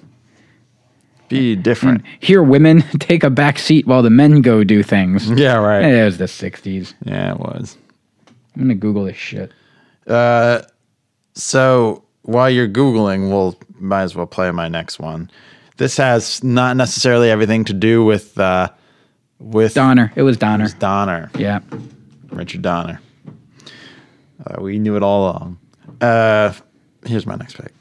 Be different. Here, women take a back seat while the men go do things. Yeah, right. It was the '60s. Yeah, it was. I'm gonna Google this shit. Uh, so while you're googling, we'll might as well play my next one. This has not necessarily everything to do with uh, with Donner. It was Donner. Donner. Yeah. Richard Donner. Uh, we knew it all along. Uh, here's my next pick.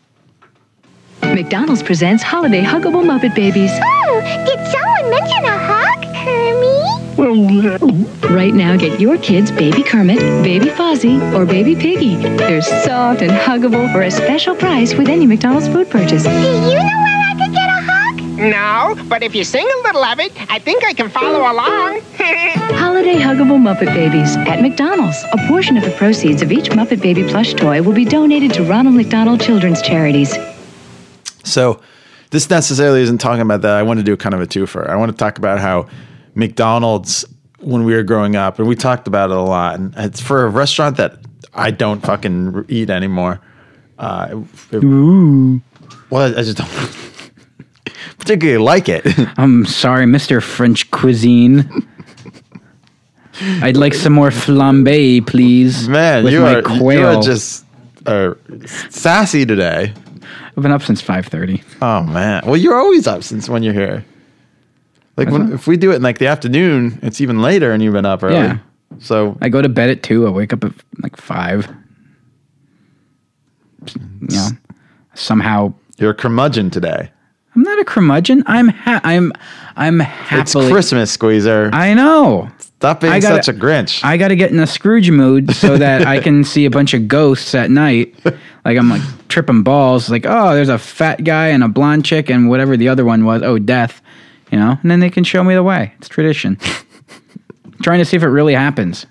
McDonald's presents Holiday Huggable Muppet Babies. Oh, did someone mention a hug, Kermit? Right now, get your kids Baby Kermit, Baby Fozzie, or Baby Piggy. They're soft and huggable for a special price with any McDonald's food purchase. Do you know No, but if you sing a little of it, I think I can follow along. Holiday Huggable Muppet Babies at McDonald's. A portion of the proceeds of each Muppet Baby plush toy will be donated to Ronald McDonald Children's Charities. So this necessarily isn't talking about that. I want to do kind of a twofer. I want to talk about how McDonald's when we were growing up, and we talked about it a lot. And it's for a restaurant that I don't fucking eat anymore. Uh, it- Ooh. well, I just don't particularly like it. I'm sorry, Mr. French cuisine. I'd like some more flambe, please. Man, you are you are just uh, sassy today. I've been up since 5:30. Oh man. Well, you're always up since when you're here. Like when, if we do it in like the afternoon, it's even later, and you've been up early. Yeah. So I go to bed at two. I wake up at like five. You know, somehow you're a curmudgeon today. I'm not a curmudgeon. I'm ha- I'm I'm happily. It's. Christmas, Squeezer. I know. Stop being I gotta- such a Grinch. I got to get in a Scrooge mood so that I can see a bunch of ghosts at night. Like I'm like tripping balls. Like oh, there's a fat guy and a blonde chick and whatever the other one was. Oh, death. You know, and then they can show me the way. It's tradition. Trying to see if it really happens.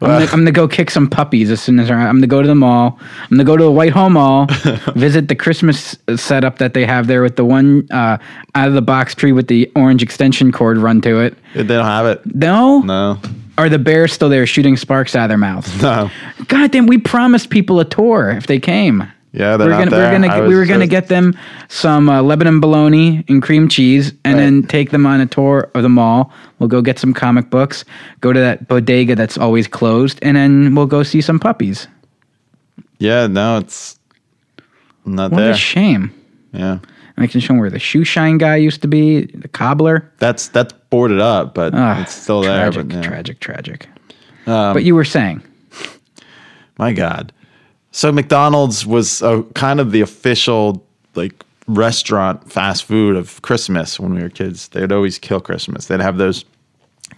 I'm gonna, I'm gonna go kick some puppies as soon as I'm gonna go to the mall. I'm gonna go to the Whitehall Mall, visit the Christmas setup that they have there with the one uh, out of the box tree with the orange extension cord run to it. They don't have it. No, No. are the bears still there shooting sparks out of their mouths? No. God damn, we promised people a tour if they came. Yeah, they're we not gonna, there. we were gonna, I we was were gonna get them some uh, Lebanon bologna and cream cheese, and then take them on a tour of the mall. We'll go get some comic books, go to that bodega that's always closed, and then we'll go see some puppies. Yeah, no, it's not What there. a shame! yeah. I can show 'em where the shoe shine guy used to be, the cobbler. That's that's boarded up, but Ah, it's still tragic, there. But, yeah. tragic, tragic. Um, but you were saying, My God. So McDonald's was uh, kind of the official like restaurant fast food of Christmas when we were kids. They'd always kill Christmas. They'd have those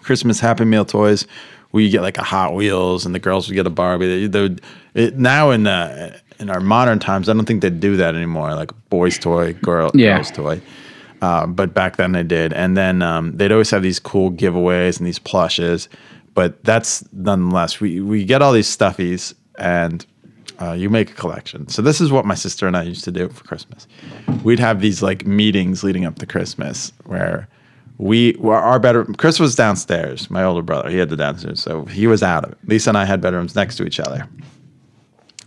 Christmas Happy Meal toys where you get like a Hot Wheels and the girls would get a Barbie. They, they would, it, now in uh, in our modern times, I don't think they do that anymore. Like boys' toy, girl, Yeah. girls' toy. Uh, but back then they did, and then um, they'd always have these cool giveaways and these plushes. But that's nonetheless, we we get all these stuffies, and uh, you make a collection. So this is what my sister and I used to do for Christmas. We'd have these like meetings leading up to Christmas where we were our bedroom. Chris was downstairs. My older brother, he had the downstairs, so he was out of it. Lisa and I had bedrooms next to each other.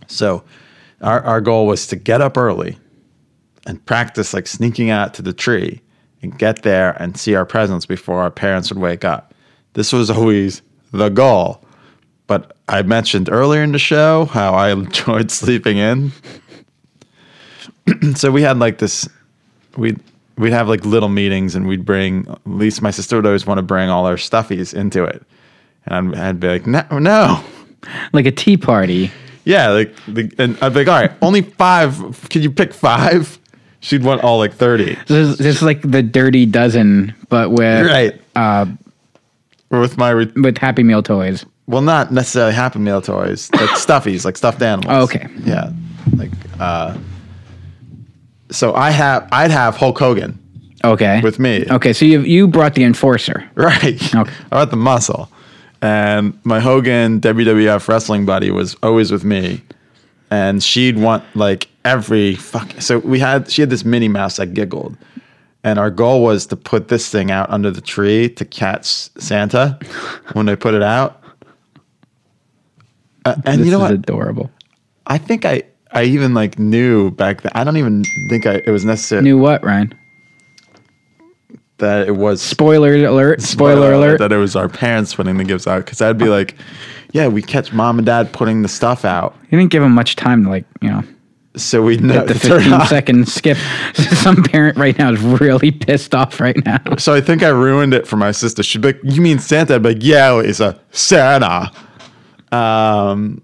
So our our goal was to get up early and practice like sneaking out to the tree and get there and see our presents before our parents would wake up. This was always the goal. I mentioned earlier in the show how I enjoyed sleeping in. so we had like this we we'd have like little meetings, and we'd bring. At least my sister would always want to bring all our stuffies into it, and I'd, I'd be like, no, no. Like a tea party. Yeah, like the, and I'd be like, all right, only five. Can you pick five? She'd want all like thirty. This is, this is like the dirty dozen, but with Right. uh, with my re- with Happy Meal toys. Well, not necessarily Happy Meal toys, like stuffies, like stuffed animals. Oh, okay. Yeah, like uh. So I have, I'd have Hulk Hogan Okay. with me. Okay, so you you brought the enforcer. Right. Okay. I brought the muscle. And my Hogan WWF wrestling buddy was always with me. And she'd want like every fuck. So we had, she had this Minnie Mouse that giggled. And our goal was to put this thing out under the tree to catch Santa when they put it out. Uh, and this you know is what? adorable. I think I, I even like knew back then. I don't even think I, it was necessary Knew what, Ryan? that it was Spoiler alert! Spoiler, alert! that it was our parents putting the gifts out because I'd be like, yeah, we catch mom and dad putting the stuff out, You didn't give him much time to like you know so we know the 15 second skip. Some parent right now is really pissed off right now. So I think I ruined it for my sister. She'd be like, "You mean Santa?" I'd be like, "Yeah, it's a Santa." Um,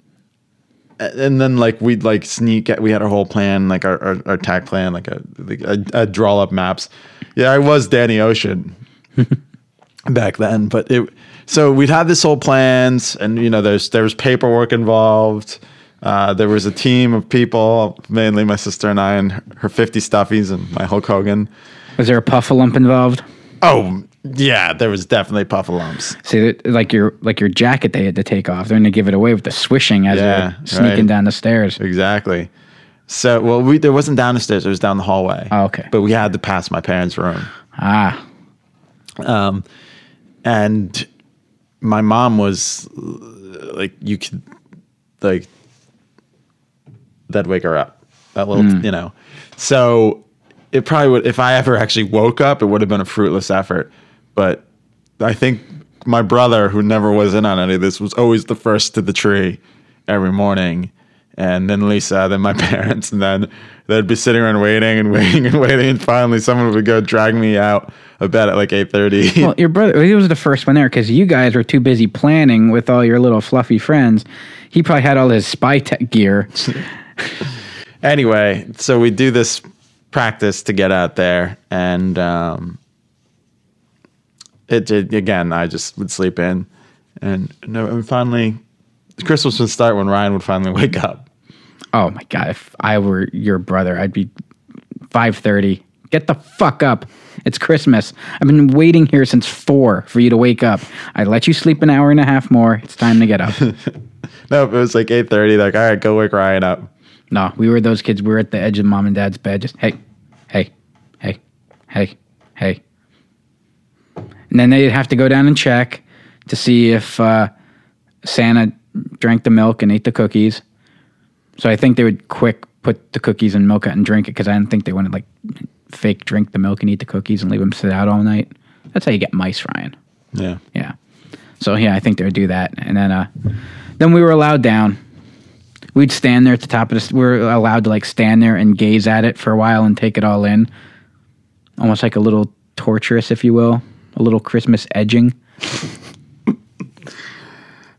and then like we'd like sneak. We had our whole plan, like our our, our tag plan, like a like a, a draw up maps. Yeah, I was Danny Ocean back then, but it. So we'd have this whole plans, and you know, there's there was paperwork involved. Uh, there was a team of people, mainly my sister and I, and her 50 stuffies, and my Hulk Hogan. Was there a puffalump involved? Oh yeah, there was definitely puffalumps. See, like your like your jacket they had to take off. They're going to give it away with the swishing as Yeah, they're sneaking right. down the stairs. Exactly. So, well, we there wasn't down the stairs; it was down the hallway. Oh, okay. But we had to pass my parents' room. Ah, Um, and my mom was like, you could like that'd wake her up. That little, Hmm. you know. So it probably would. If I ever actually woke up, it would have been a fruitless effort. But I think my brother, who never was in on any of this, was always the first to the tree every morning. And then Lisa, then my parents, and then they'd be sitting around waiting and waiting and waiting, and finally someone would go drag me out of bed at like eight thirty. well, your brother he was the first one there because you guys were too busy planning with all your little fluffy friends. He probably had all his spy tech gear. anyway, so we do this practice to get out there, and um, it did again. I just would sleep in, and no, and finally, Christmas would start when Ryan would finally wake up. Oh my god! If I were your brother, I'd be five thirty. Get the fuck up! It's Christmas. I've been waiting here since four for you to wake up. I let you sleep an hour and a half more. It's time to get up. No, it was like eight thirty. Like, all right, go wake Ryan up. no, we were those kids. We were at the edge of mom and dad's bed. Just hey, hey, hey, hey, hey. And then they'd have to go down and check to see if uh, Santa drank the milk and ate the cookies. So I think they would quick put the cookies and milk out and drink it because I didn't think they wanted like fake drink the milk and eat the cookies and leave them sit out all night. That's how you get mice, Ryan. Yeah. Yeah. So yeah, I think they would do that, and then uh, then we were allowed down. We'd stand there at the top of this. We're allowed to like stand there and gaze at it for a while and take it all in, almost like a little torturous, if you will, a little Christmas edging.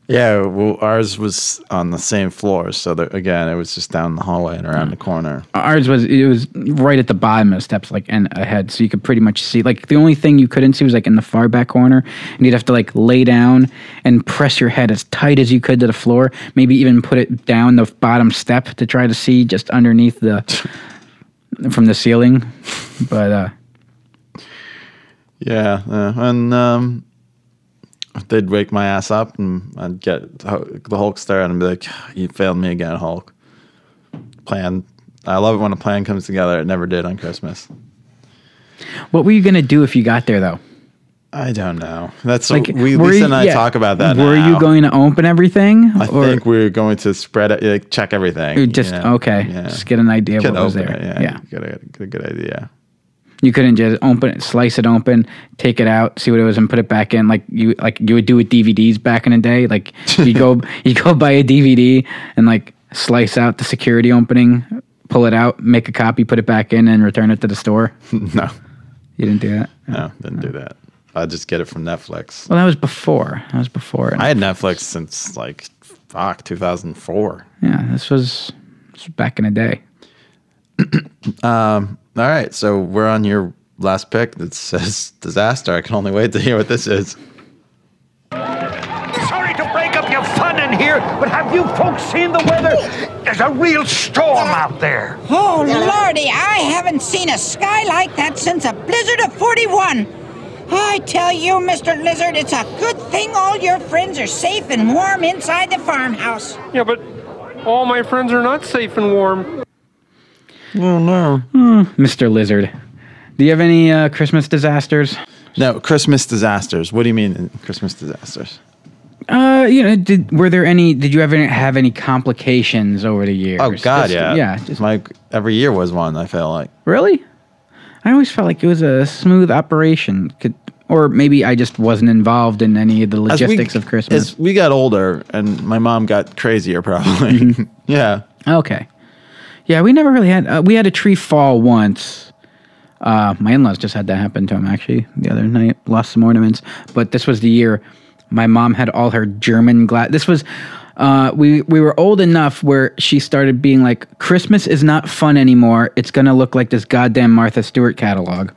Yeah, well, ours was on the same floor, so that, again, it was just down the hallway and around the corner. Ours was it was right at the bottom of the steps, like and ahead, so you could pretty much see. Like the only thing you couldn't see was like in the far back corner, and you'd have to like lay down and press your head as tight as you could to the floor. Maybe even put it down the bottom step to try to see just underneath the from the ceiling. But uh, Yeah, and um, they'd wake my ass up, and I'd get the Hulk Hulkster, and I'd be like, "You failed me again, Hulk." Plan. I love it when a plan comes together. It never did on Christmas. what were you gonna do if you got there though? I don't know. That's Like, we were Lisa you- and I yeah. talk about that. Were now. you going to open everything? I think we're going to spread it, like check everything. Just- you know? okay, just get an idea Get what was there. it, yeah, Yeah. Get a, get a good idea. You couldn't just open it, slice it open, take it out, see what it was, and put it back in like you like you would do with DVDs back in the day. Like you go you go buy a DVD and like slice out the security opening, pull it out, make a copy, put it back in, and return it to the store. no, You didn't do that. No, didn't do that. I just get it from Netflix. Well, that was before. That was before. I had Netflix since like fuck 2004. yeah, this was, this was back in the day. Um, all right, so we're on your last pick that says disaster. I can only wait to hear what this is. Sorry to break up your fun in here, but have you folks seen the weather? There's a real storm out there. Oh, lordy, I haven't seen a sky like that since a blizzard of 41. I tell you, Mr. Lizard, it's a good thing all your friends are safe and warm inside the farmhouse. Yeah, but all my friends are not safe and warm. Oh no, Mr. Lizard. Do you have any uh, Christmas disasters? No, Christmas disasters. What do you mean Christmas disasters? Uh, you know, did were there any? Did you ever have any complications over the years? Oh God, Just- yeah, yeah. Just, like every year was one. I feel like really? I always felt like it was a smooth operation. Could, or maybe I just wasn't involved in any of the As we- logistics of Christmas. As we got older, and my mom got crazier, probably. yeah. Okay. Yeah, we never really had. Uh, we had a tree fall once. Uh, my in-laws just had that happen to him actually the other night. Lost some ornaments, but this was the year my mom had all her German glass. This was. Uh, we we were old enough where she started being like, Christmas is not fun anymore. It's gonna look like this goddamn Martha Stewart catalog,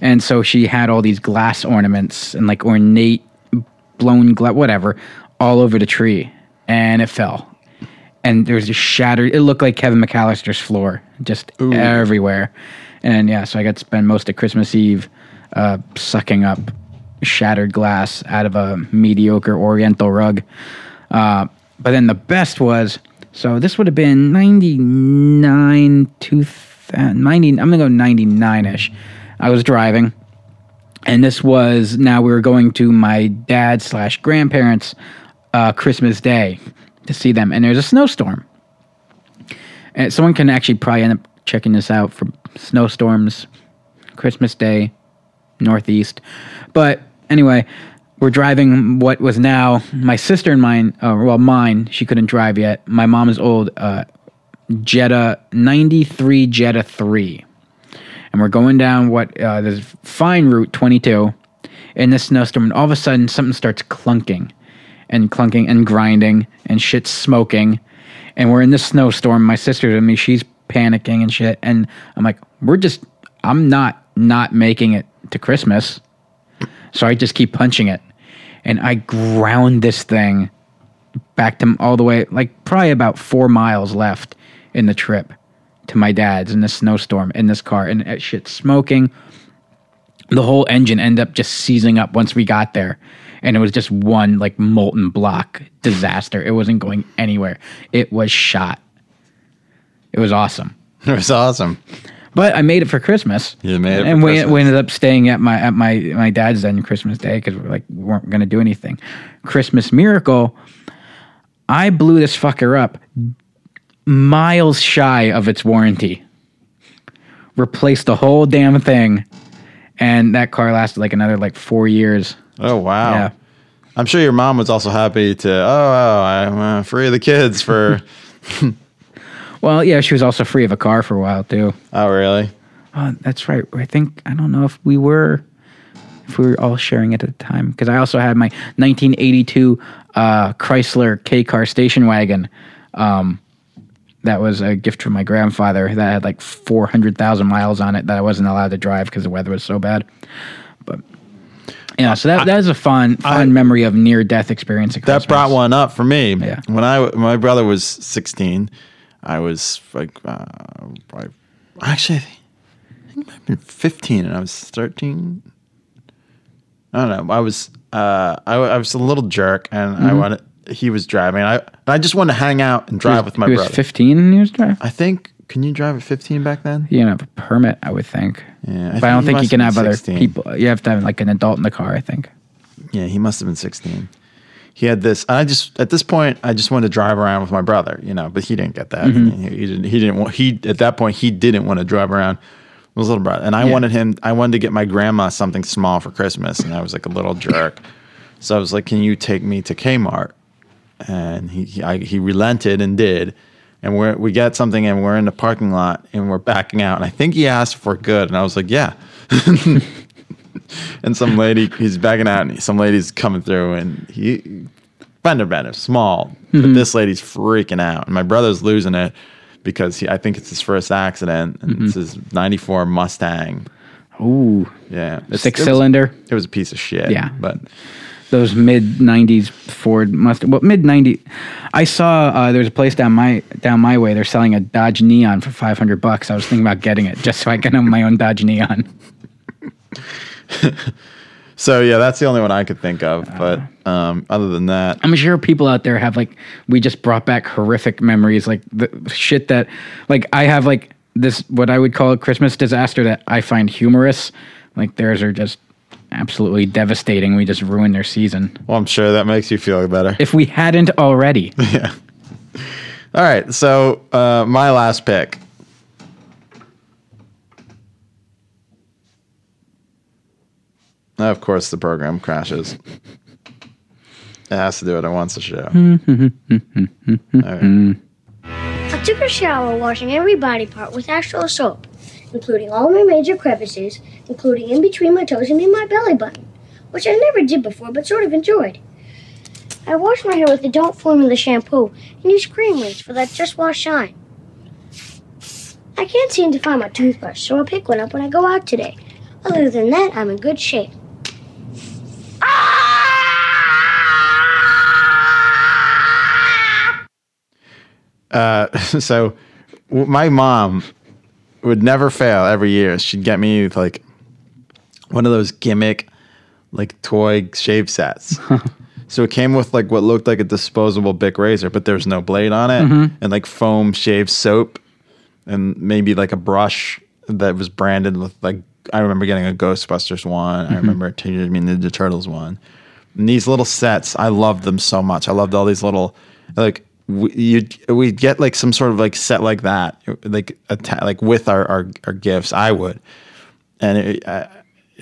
and so she had all these glass ornaments and like ornate blown glass, whatever, all over the tree, and it fell and there was just shattered. It looked like Kevin McAllister's floor, just everywhere. And yeah, so I got to spend most of Christmas Eve uh, sucking up shattered glass out of a mediocre Oriental rug. Uh, but then the best was so this would have been 99 to 90 I'm going to go 99 ish. I was driving and this was now we were going to my dad slash grandparents uh, Christmas Day to see them, and there's a snowstorm. And someone can actually probably end up checking this out for snowstorms, Christmas Day, Northeast. But anyway, we're driving what was now my sister and mine. Uh, well, mine she couldn't drive yet. My mom's old uh, Jetta '93 Jetta three and we're going down what uh, this fine route 22 in this snowstorm and all of a sudden something starts clunking and clunking and grinding and shit smoking. And we're in this snowstorm. My sister's with me she's panicking and shit. And i'm like we're just i'm not not making it to christmas. So i just keep punching it. And i ground this thing back to all the way like probably about four miles left in the trip to my dad's in this snowstorm in this car and that shit smoking. The whole engine ended up just seizing up once we got there. And it was just one like molten block disaster. It wasn't going anywhere. It was shot. It was awesome. It was awesome. But I made it for Christmas. You made it and for we, Christmas. we ended up staying at my at my my dad's then Christmas Day because we're like we weren't gonna do anything. Christmas miracle. I blew this fucker up miles shy of its warranty. Replaced the whole damn thing, and that car lasted like another like four years. Oh wow. Yeah. I'm sure your mom was also happy to. Oh, I'm uh, free of the kids for. Well, yeah, she was also free of a car for a while too. Oh really? Oh, that's right. I think I don't know if we were if we were all sharing it at the time because I also had my 1982 uh, Chrysler K car station wagon. Um, that was a gift from my grandfather that had like 400,000 miles on it that I wasn't allowed to drive because the weather was so bad. Yeah, so that that is a fun fun memory of near death experience. At That Christmas. brought one up for me. Yeah. When I my brother was 16, I was like, uh, I, actually, I think, I think it might have been 15, and I was 13. I don't know. I was uh, I, I was a little jerk, and I Mhm. wanted. He was driving. I I just wanted to hang out and drive He was- with my he was brother. 15 in years drive. I think. Can you drive at 15 back then? You don't have a permit, I would think. Yeah, I but I don't think you can have have other people. You have to have like an adult in the car. I think. Yeah, he must have been 16. He had this. I just at this point, I just wanted to drive around with my brother, you know. But he didn't get that. Mhm. He, he didn't. He didn't want. He at that point he didn't want to drive around with his little brother. And I Yeah. wanted him. I wanted to get my grandma something small for Christmas, and I was like a little jerk. So I was like, "Can you take me to Kmart?" And he he, I, he relented and did. And we're we get something and we're in the parking lot and we're backing out. And I think he asked for good and I was like yeah. And some lady he's backing out and some lady's coming through and he fender bender small but Mhm. this lady's freaking out. And my brother's losing it because he, I think it's his first accident and it's his 94 Mustang. Ooh, yeah. It's- six it was- cylinder. it was a piece of shit Yeah. but those mid '90s Ford Mustang. Well, mid '90s. I saw uh, there's a place down my down my way. They're selling a Dodge Neon for 500 bucks. I was thinking about getting it just so I can own my own Dodge Neon. so yeah that's the only one I could think of but um, other than that I'm sure people out there have like we just brought back horrific memories, like the shit that like I have like this what I would call a Christmas disaster that I find humorous. Like theirs are just absolutely devastating. We just ruined their season. well I'm sure that makes you feel better If we hadn't already. yeah. All right. So uh, my last pick. Of course, the program crashes. It has to do what it wants to show. Mm-hmm. I took a shower washing every body part with actual soap, including all my major crevices, including in between my toes and in my belly button, which I never did before but sort of enjoyed. I washed my hair with the Don't Formula shampoo and used cream rinse for that just wash shine. I can't seem to find my toothbrush, so I'll pick one up when I go out today. Other than that, I'm in good shape. Uh, so my mom would never fail every year. She'd get me with like one of those gimmick like toy shave sets. so it came with like what looked like a disposable Bic razor, but there's no blade on it, Mhm. and like foam shave soap, and maybe like a brush that was branded with like I remember getting a Ghostbusters one. I Mhm. remember Teenage Mutant Ninja Turtles one. And these little sets, I loved them so much. I loved all these little like we you we get like some sort of like set like that, like atta- like with our our, our gifts. I would, and it,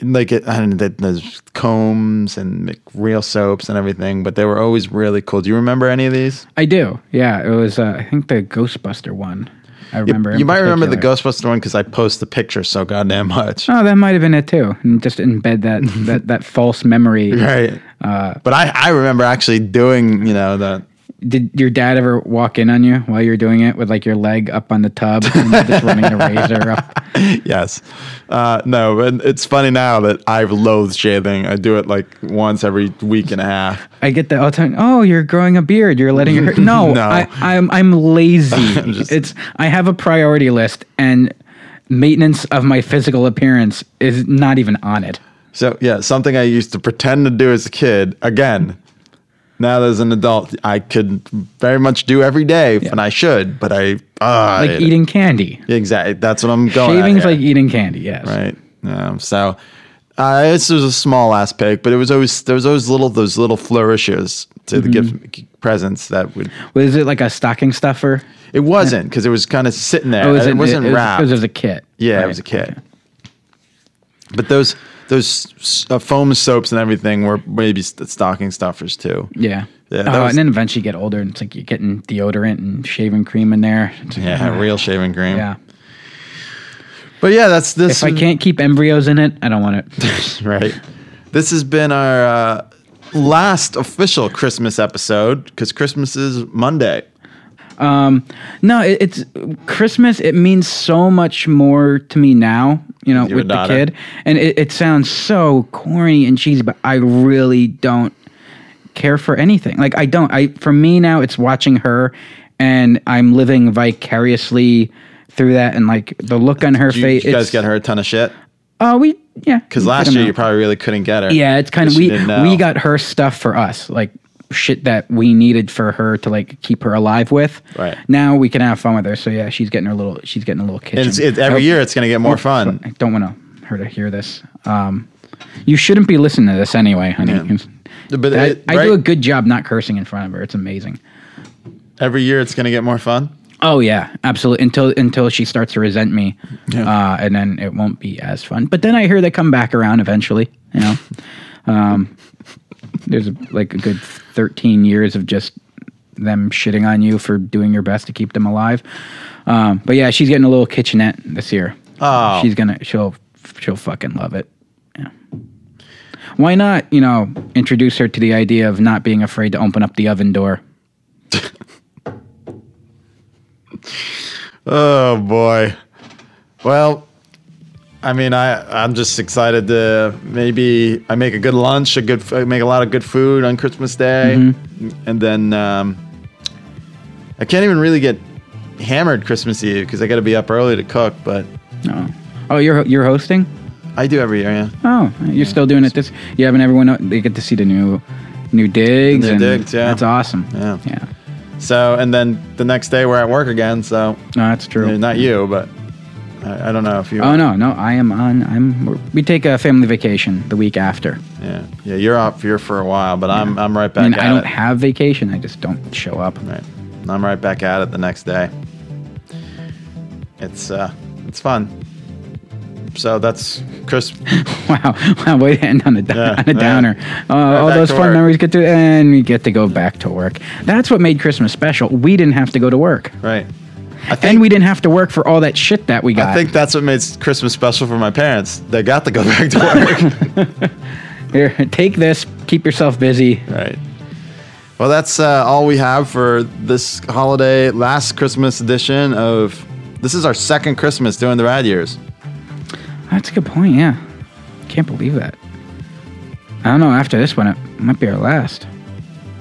like it, and th- there's combs and like, real soaps and everything, but they were always really cool. Do you remember any of these? I do. Yeah, it was uh, I think the Ghostbuster one. I remember. You, in might remember the. Ghostbuster one because I post the picture so goddamn much. Oh, that might have been it too. And just embed that that that false memory. Right. Uh, But I, I remember actually doing, you know, the did your dad ever walk in on you while you're doing it with like your leg up on the tub and just running the razor up? yes. Uh, no, but it's funny now that I've loathed shaving. I do it like once every week and a half. I get that all the time. Oh, you're growing a beard. You're letting your hair. No, No. I, I'm I'm lazy. I'm just- it's I have a priority list and maintenance of my physical appearance is not even on it. So yeah, something I used to pretend to do as a kid. Again, now that as an adult, I could very much do every day, and I should, but I I like hate it. eating candy. Exactly. That's what I'm going. Shaving's like eating candy. Yes. right. Um, so uh, this was a small ass pick, but it was always there was always little those little flourishes to the Mhm. gift presents that would. Was it like a stocking stuffer? It wasn't because it was kind of sitting there. Oh, was it, it- wasn't it wrapped. it was a kit. Yeah, it was a kit. But those those uh, foam soaps and everything were maybe st- stocking stuffers too. Yeah. Yeah, Oh, was- and then eventually you get older and it's like you're getting deodorant and shaving cream in there. Like, Yeah, ah. real shaving cream. Yeah. But yeah, that's this. If I can't keep embryos in it, I don't want it. right. This has been our uh, last official Christmas episode because Christmas is Monday. Um, no, it, it's Christmas. It means so much more to me now. You know, With your with the kid, and it, it sounds so corny and cheesy, but I really don't care for anything. Like I don't. I for me now, it's watching her, and I'm living vicariously through that, and like the look on her Did you, face. you guys get her a ton of shit? Oh, we yeah. Because last year out. you probably really couldn't get her. Yeah, it's kind of we we got her stuff for us, like shit that we needed for her to like keep her alive with. Right. Now we can have fun with her. So yeah, she's getting her little she's getting a little kitchen. And it's, it's, every Oh, year it's going to get more fun. I don't want to her to hear this. Um, you shouldn't be listening to this anyway, honey. But I, it- I do a good job not cursing in front of her. It's amazing. Every year it's going to get more fun. Oh yeah, absolutely. Until until she starts to resent me, uh, and then it won't be as fun. But then I hear they come back around eventually. You know, um, there's like a good thirteen years of just them shitting on you for doing your best to keep them alive. Um, but yeah, she's getting a little kitchenette this year. Oh. she's gonna she'll she'll fucking love it. Yeah. Why not? You know, introduce her to the idea of not being afraid to open up the oven door. Oh boy. Well, I mean, I I'm just excited to maybe I make a good lunch, a good I make a lot of good food on Christmas Day, Mhm. and then um, I can't even really get hammered Christmas Eve because I got to be up early to cook. But Oh, oh, you're you're hosting. I do every year. Yeah. Oh, you're still doing it this. You having everyone? They get to see the new, new digs. New and digs, yeah. That's awesome. Yeah. Yeah. So and then the next day we're at work again. So no, that's true. Not you, but I, I don't know if you. Oh no, no, I am on. I'm. We take a family vacation the week after. Yeah, yeah, you're up here for a while, but I'm I'm right I back mean, at I don't it. have vacation. I just don't show up. Right. I'm right back at it the next day. It's uh, it's fun. So that's Chris. wow, wow, way to end on a, Yeah, on a yeah. downer. Uh, all those fun work. memories get to, and we get to go back to work. That's what made Christmas special. We didn't have to go to work. Right. And we didn't have to work for all that shit that we got. I think that's what made Christmas special for my parents. They got to go back to work. Here, take this. Keep yourself busy. Right. Well, that's uh, all we have for this holiday, last Christmas edition of. This is our second Christmas doing the Rad Years. That's a good point. Yeah, can't believe that. I don't know. After this one, it might be our last.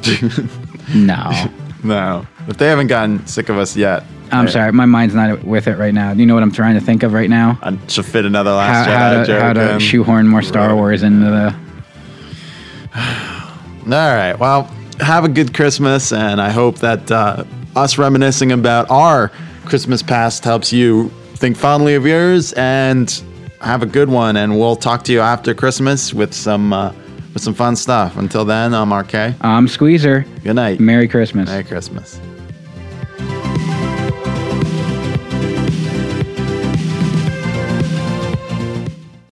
no, No, if they haven't gotten sick of us yet, I'm I- sorry. My mind's not with it right now. You know what I'm trying to think of right now? I should fit another last how Jedi to, joke how to in. shoehorn more Star Wars into the. All right. Well, have a good Christmas, and I hope that uh, us reminiscing about our Christmas past helps you think fondly of yours and have a good one. And we'll talk to you after Christmas with some uh, with some fun stuff. Until then, I'm RK. I'm Squeezer. Good night. Merry Christmas. Merry Christmas.